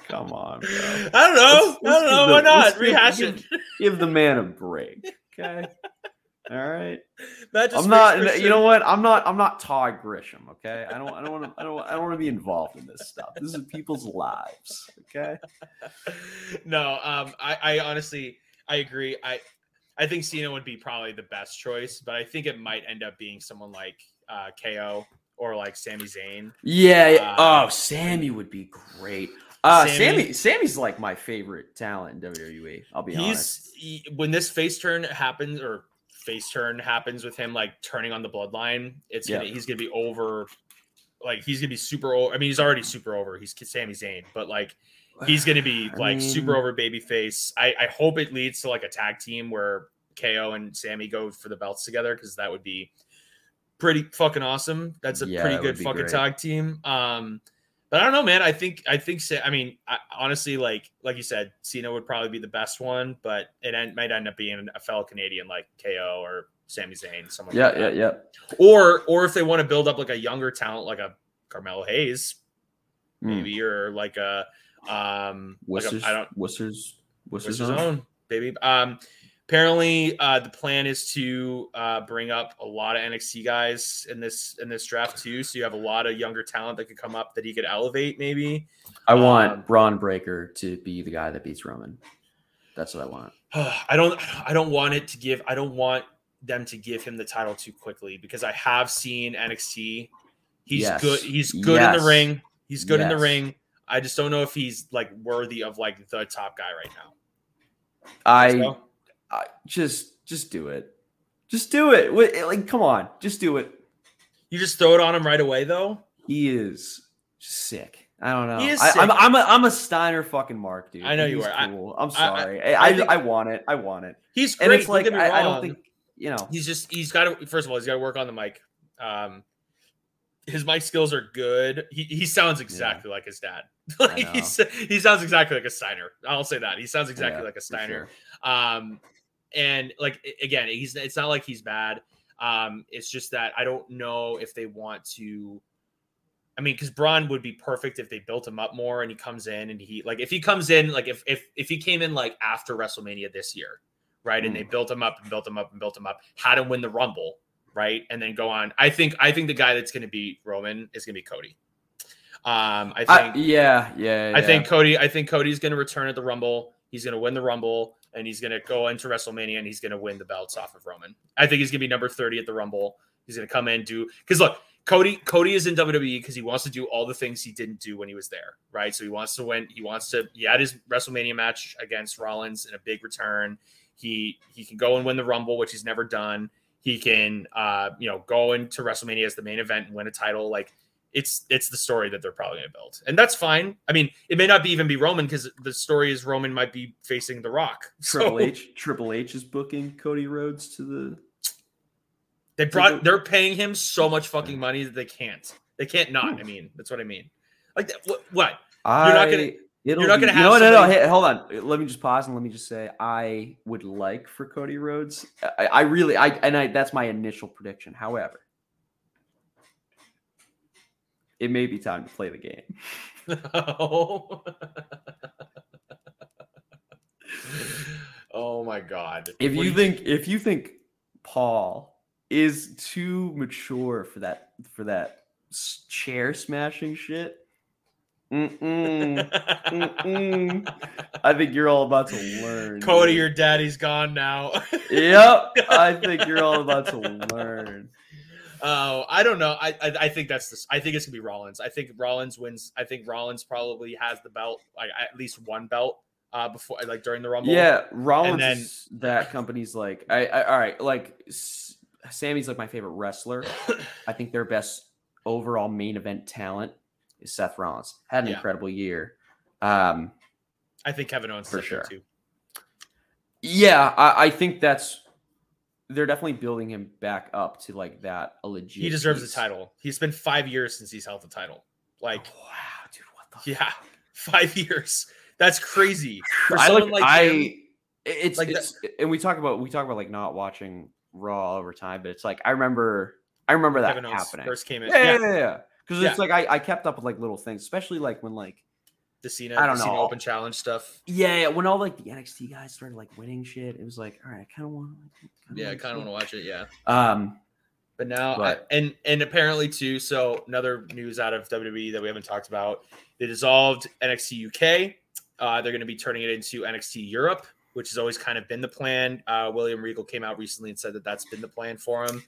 come on, bro. I don't know. Let's- I don't know. the- Why not? Rehash give- it. Give the man a break, okay? All right. I'm not. makes You know what? I'm not. I'm not Todd Grisham. Okay. I don't. I don't want to. I don't. I don't want to be involved in this stuff. This is people's lives. Okay. no, um, I, I honestly, I agree. I, I think Cena would be probably the best choice, but I think it might end up being someone like uh, KO or like Sami Zayn. Yeah. Uh, oh, Sammy would be great. Uh, Sammy- Sammy. Sammy's like my favorite talent in WWE. I'll be honest. He, when this face turn happens or face turn happens with him like turning on the bloodline, it's gonna Yeah. he's gonna be over. Like he's gonna be super over. I mean, he's already super over. He's Sami Zayn, but like he's gonna be I like super over baby face. I, I hope it leads to like a tag team where KO and Sammy go for the belts together because that would be pretty fucking awesome. That's a Yeah, pretty good fucking great. tag team. Um, but I don't know, man. I think I think I mean I, honestly, like like you said, Cena would probably be the best one, but it might end up being a fellow Canadian like KO or Sami Zayn, someone. Yeah. like Yeah. Yeah. Or or if they want to build up like a younger talent like a Carmelo Hayes, Mm. maybe, or like a um like Worcester's. a, I don't Worcester's. Worcester's Worcester's own. own baby. Um, apparently, uh, the plan is to uh, bring up a lot of NXT guys in this in this draft too. So you have a lot of younger talent that could come up that he could elevate. Maybe I want Um, Bron Breakker to be the guy that beats Roman. That's what I want. I don't I don't want it to give. I don't want them to give him the title too quickly because I have seen NXT. He's Yes. good. He's good in the ring. He's good in the ring. I just don't know if he's like worthy of like the top guy right now. I, I just just do it. Just do it. Wait, Like, come on, just do it. you just throw it on him right away though. He is sick. I don't know. He is I, I'm. I'm a I'm a Steiner fucking Mark, dude. I know you are. I- Cool. I'm sorry. I I I, I, want it. I want it. He's And great. it's like don't get me I, I don't think you know. he's just he's got to first of all he's got to work on the mic um his mic skills are good. He, he sounds exactly like his dad. Like he's, he sounds exactly like a steiner. I'll say that. He sounds exactly Yeah, like a steiner. sure. um and like again he's it's not like he's bad. Um it's just that i don't know if they want to I mean, because Bron would be perfect if they built him up more and he comes in and he like if he comes in like if if if he came in like after WrestleMania this year, right? And they built him up and built him up and built him up, had him win the Rumble, right? And then go on. I think I think the guy that's going to beat Roman is going to be Cody. Um, I think I, yeah, yeah, I yeah. think Cody. I think Cody's going to return at the Rumble. He's going to win the Rumble, and he's going to go into WrestleMania, and he's going to win the belts off of Roman. I think he's going to be number thirty at the Rumble. He's going to come in do because look, Cody. Cody is in WWE because he wants to do all the things he didn't do when he was there, right? So he wants to win. He wants to. He had his WrestleMania match against Rollins in a big return. He he can go and win the Rumble, which he's never done. He can, uh, you know, go into WrestleMania as the main event and win a title. Like it's it's the story that they're probably going to build, and that's fine. I mean, it may not be even be Roman because the story is Roman might be facing The Rock. Triple So H. Triple H is booking Cody Rhodes to the. they brought they're paying him so much fucking money that they can't they can't not. I mean, that's what I mean. Like what? what? I, not gonna- It'll you're not gonna you have know, no, no. Hey, hold on. Let me just pause and let me just say, I would like for Cody Rhodes. I, I really, I and I. That's my initial prediction. However, it may be time to play the game. oh. oh my god! If you do think, if you think Paul is too mature for that, for that chair smashing shit. Mm-mm, mm-mm. I think you're all about to learn. Cody, dude. your daddy's gone now. Yep, I think you're all about to learn. Oh, I don't know. I, I I think that's this. I think it's gonna be Rollins. I think Rollins wins. I think Rollins probably has the belt, like at least one belt, uh, before like during the Rumble. Yeah, Rollins then- that company's like I, I all right, like S- Sammy's like my favorite wrestler. I think their best overall main event talent is Seth Rollins. Had an Yeah. incredible year. Um I think Kevin Owens For is up there, sure. too. yeah, I, I think that's they're definitely building him back up to like that a legit. He deserves the piece. title. He's been five years since he's held the title. Like, wow, dude, what the yeah, five years. That's crazy. For I someone like, I him- It's Like like and we talk about we talk about like not watching Raw over time, but it's like I remember I remember that Kevin happening. first came in. Yeah, Yeah, yeah, yeah. Because Yeah. it's like I, I kept up with like little things, especially like when like the Cena, I don't the Cena know. Open Challenge stuff. yeah, yeah, when all like the NXT guys started like winning shit, it was like all right, I kind of want. Yeah, I kind of want to watch it. Yeah. Um, But now. I- and and apparently too. So another news out of WWE that we haven't talked about: they dissolved NXT UK. Uh, they're going to be turning it into NXT Europe, which has always kind of been the plan. Uh, William Regal came out recently and said that that's been the plan for him.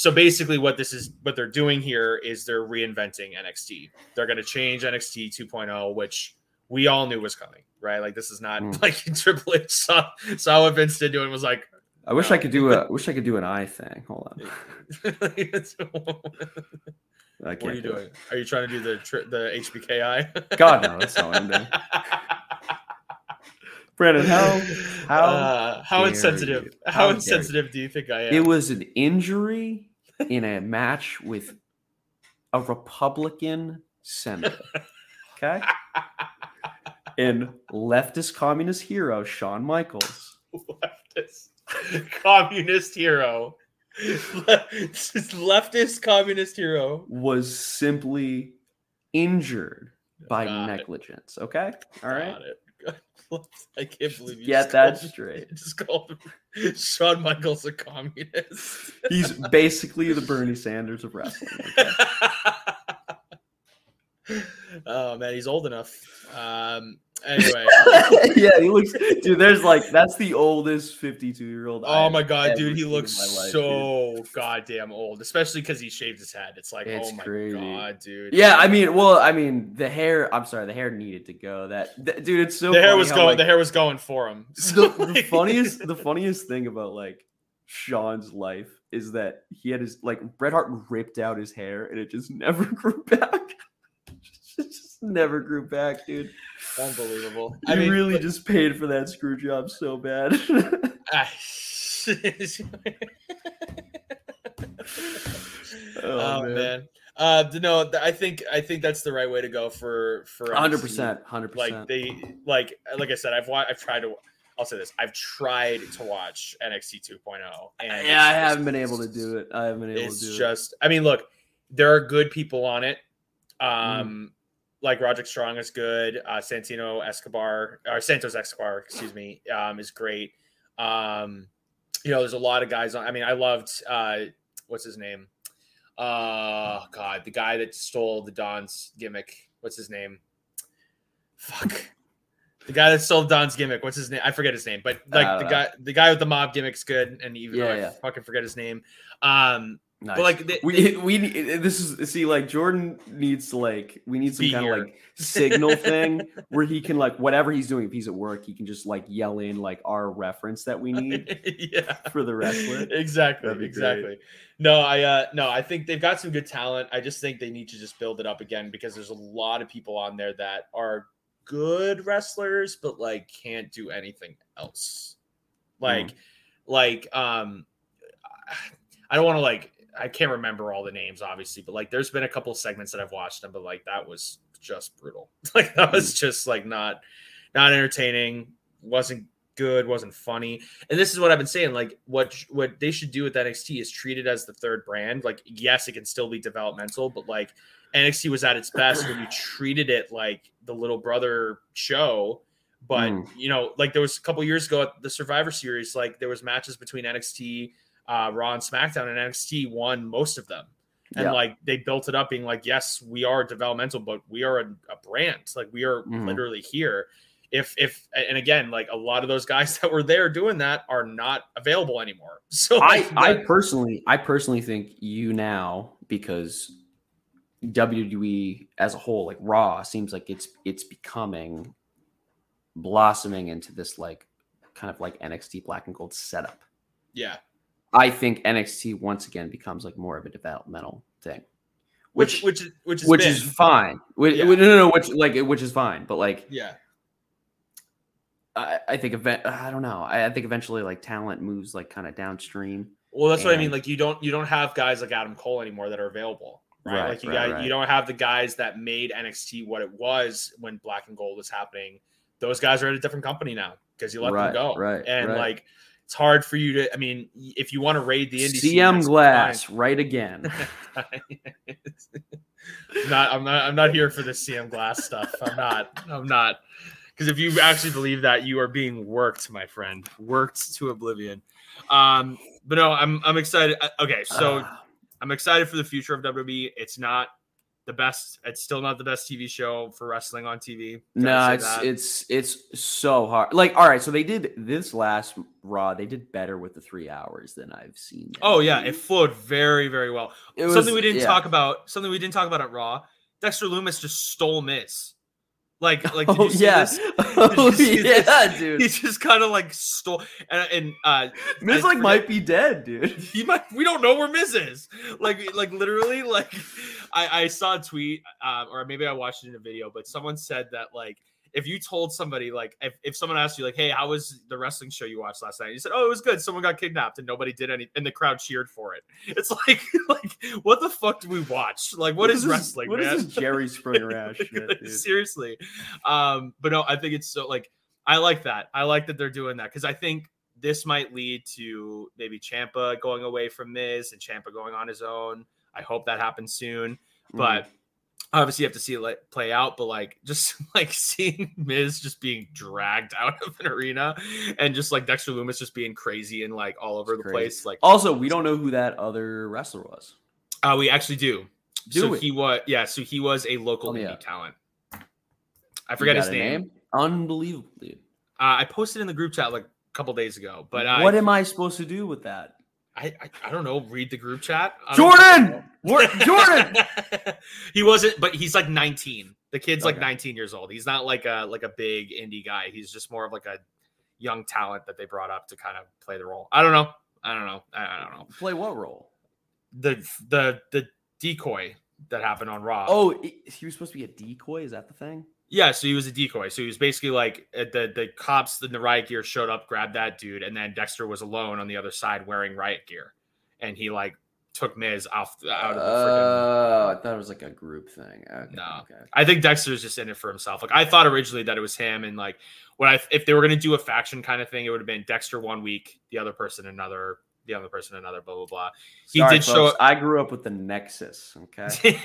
So basically, what this is, what they're doing here is they're reinventing NXT. They're going to change NXT 2.0, oh, which we all knew was coming, right? Like this is not Mm. like Triple H saw saw what Vince did do and was like, I wish I could do a wish I could do an eye thing. Hold on, What are you do it. doing? Are you trying to do the tri- the HBKI? God no, that's not what I'm doing. Brandon, how how uh, how insensitive? How, How insensitive do you think I am? it was an injury in a match with a Republican senator. Okay. And leftist communist hero Shawn Michaels leftist communist hero. Leftist communist hero. was simply injured by Got it. negligence. Okay. All right. I can't believe you Get just that called- straight. Just called him Shawn Michaels a communist. He's basically the Bernie Sanders of wrestling. okay? oh man, he's old enough. Um, anyway, yeah, he looks, dude. There's like that's the oldest 52 year old. oh my god, dude, he looks so goddamn old, especially because he shaved his head. It's like, It's oh my crazy. god, dude. Yeah, I mean, well, I mean, the hair. I'm sorry, the hair needed to go. That, that- dude, it's so. the hair was how, going. like, the hair was going for him. the, So, the like- funniest, the funniest thing about like Shawn's life is that he had his like Bret Hart ripped out his hair and it just never grew back. it just never grew back, dude. Unbelievable. I mean, really but- just paid for that screw job so bad. Ah, oh, man. Uh, no, I think I think that's the right way to go for for hundred percent, hundred percent. Like they like like I said, I've I've tried to. I'll say this: I've tried to watch NXT 2.0, and Yeah, I haven't been able to do it. I haven't been able to do just, it. It's just, I mean, look, there are good people on it. Mm-hmm. Um, like Roderick Strong is good. Uh, Santino Escobar or Santos Escobar, excuse me, um, is great. Um, you know, there's a lot of guys on. I mean, I loved uh, what's his name? Uh, God, the guy that stole the Don's gimmick. What's his name? Fuck. The guy that stole Don's gimmick. What's his name? I forget his name, but like the know. guy, the guy with the mob gimmick's good, and even though I yeah. fucking forget his name. Um. Nice. but like they, we we this is see like Jordan needs to like we need some kind here. of like signal thing where he can like whatever he's doing if he's at work he can just like yell in like our reference that we need yeah. for the wrestler. Exactly. Exactly. No, I uh no, I think they've got some good talent. I just think they need to just build it up again because there's a lot of people on there that are good wrestlers, but like can't do anything else. Like, like um I don't want to like I can't remember all the names, obviously, but like there's been a couple segments that I've watched them, but like that was just brutal. Like that was just like not not entertaining, wasn't good, wasn't funny. And this is what I've been saying. Like what what they should do with NXT is treat it as the third brand. Like, yes, it can still be developmental, but like NXT was at its best when you treated it like the little brother show. But Mm. you know, like there was a couple years ago at the Survivor Series, like there was matches between NXT, uh, Raw, and SmackDown, and NXT won most of them. And Yeah. like they built it up, being like, yes, we are developmental, but we are a, a brand. Like we are Mhm. literally here. If if and again, like a lot of those guys that were there doing that are not available anymore. So I like, I that- personally I personally think you now because WWE as a whole like Raw seems like it's it's becoming blossoming into this like kind of like NXT Black and Gold setup. yeah, I think NXT once again becomes like more of a developmental thing, which which which which is which is fine. Which, Yeah. no, no, no, which like which is fine. But like yeah, I, I think event I don't know. I, I think eventually like talent moves like kind of downstream. Well, that's what I mean. Like you don't you don't have guys like Adam Cole anymore that are available, right? Right, like you right, got right. you don't have the guys that made NXT what it was when Black and Gold was happening. Those guys are at a different company now. because you let them go. right, And like it's hard for you to. I mean, if you want to raid the indie CM Glass, fine. right again. not I'm not I'm not here for the CM Glass stuff. I'm not. I'm not. Because if you actually believe that, you are being worked, my friend. Worked to oblivion. Um, but no, I'm I'm excited. Uh, Okay, so Ah, I'm excited for the future of WWE. It's not the best. It's still not the best TV show for wrestling on TV. Gotta no, it's that. it's it's so hard. Like, all right, so they did this last Raw. They did better with the three hours than I've seen. Oh yeah, it flowed very very well. It was- something we didn't yeah. talk about. Something we didn't talk about at Raw. Dexter Lumis just stole Miz. Like like Oh yeah, this? oh see this? yeah, He just kind of like stole and, and uh Miz I like forget- might be dead, dude. he might we don't know where Miz is. Like like literally like I I saw a tweet um, or maybe I watched it in a video, but someone said that like if you told somebody like if, if someone asked you like hey how was the wrestling show you watched last night? you said oh it was good. Someone got kidnapped and nobody did any and the crowd cheered for it. It's like like what the fuck do we watch? Like what is this- wrestling What man? is this Jerry Springer ass shit, Like, seriously. Um but no i think it's so like i like that. I like that they're doing that because i think this might lead to maybe ciampa going away from miz and ciampa going on his own. I hope that happens soon. Mm. Obviously you have to see it like play out but like just like seeing miz just being dragged out of an arena and just like dexter lumis just being crazy and like all over the crazy. place like also, we don't know who that other wrestler was. uh we actually do Do so we? he was yeah so he was a local Oh, indie yeah. talent i forget his a name, Unbelievable, dude. Uh, I posted in the group chat like a couple days ago, but I, what am I supposed to do with that? I, I I don't know. Read the group chat. Jordan, Jordan. he wasn't, but he's like 19. The kid's like 19 years old. He's not like a like a big indie guy. He's just more of like a young talent that they brought up to kind of play the role. I don't know. I don't know. I, I don't know. Play what role? The the the decoy that happened on Raw. Oh, he was supposed to be a decoy. Is that the thing? Yeah, so he was a decoy. So he was basically like uh, the the cops in the riot gear showed up, grabbed that dude, and then Dexter was alone on the other side wearing riot gear, and he like took Miz off out of the. Oh, I thought it was like a group thing. Okay, No. okay. I think Dexter's just in it for himself. Like I thought originally that it was him, and like what I if they were gonna do a faction kind of thing, it would have been Dexter one week, the other person another, the other person another, blah blah blah. He Sorry, did show folks, I grew up with the Nexus. Okay.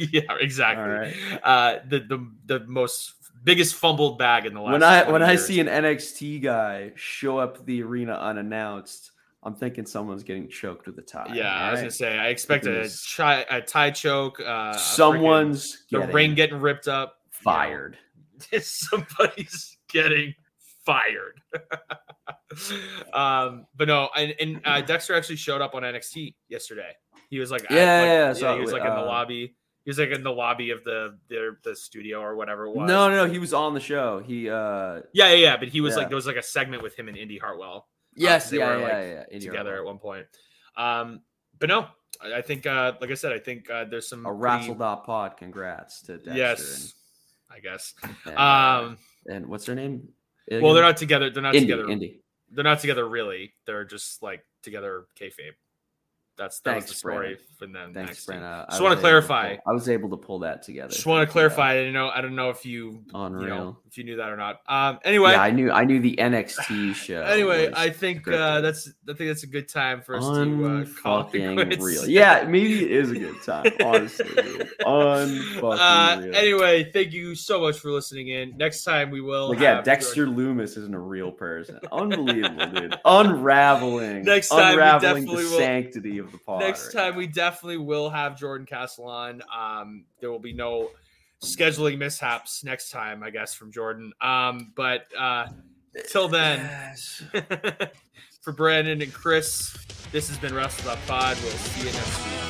yeah, exactly. All right. Uh, the the the most biggest fumbled bag in the last. when I 20 when I see an NXT guy show up the arena unannounced, I'm thinking someone's getting choked with a tie. Yeah, I was gonna say I expect a, chi- a tie choke. Uh, a freaking- someone's the ring getting ripped up. you know. fired. Somebody's getting fired. um, but no, and, and uh, Dexter actually showed up on NXT yesterday. He was like, at, Yeah, like- yeah, yeah, so, he was like in the uh, lobby. He was like in the lobby of the the, the studio or whatever it No, was. no, no. no, He was on the show. He uh Yeah, yeah, yeah. But he was like Yeah. there was like a segment with him and Indy Hartwell. yes, they yeah, were, yeah, like, yeah, Indy together Hartwell. at one point. Um, but no, I I think, uh, like I said, I think uh, there's some a pretty- Razzle dot pod. Congrats to Dexter. Yes, I guess. And, and, uh, Um, and what's their name? Well, they're not together. They're not Indy. together. Indy. They're not together really. They're just like together kayfabe. That's that was the story from them. Thanks, next Brent. Uh, Just I wanna was able to clarify. pull- I was able to pull that together. Just want to clarify. I didn't know. I don't know if you, uh, you know, if you knew that or not. Um. Anyway. yeah, I knew. I knew the NXT show. Anyway, I think uh, that's I think that's a good time for us to uh, call it real. Yeah, maybe it is a good time. Honestly, dude. unfucking Uh, real. anyway, thank you so much for listening in. Next time we will. Like, yeah, Dexter Lumis isn't a real person. Unbelievable, dude. Unraveling. Next time we unraveling definitely the will- sanctity of the pod. Next right time we definitely will have Jordan Castle on. Um, there will be no scheduling mishaps next time, I guess, from Jordan. Um, but uh, till then, Yes. for Brandon and Chris, this has been Wrestle Pod. We'll see you next week.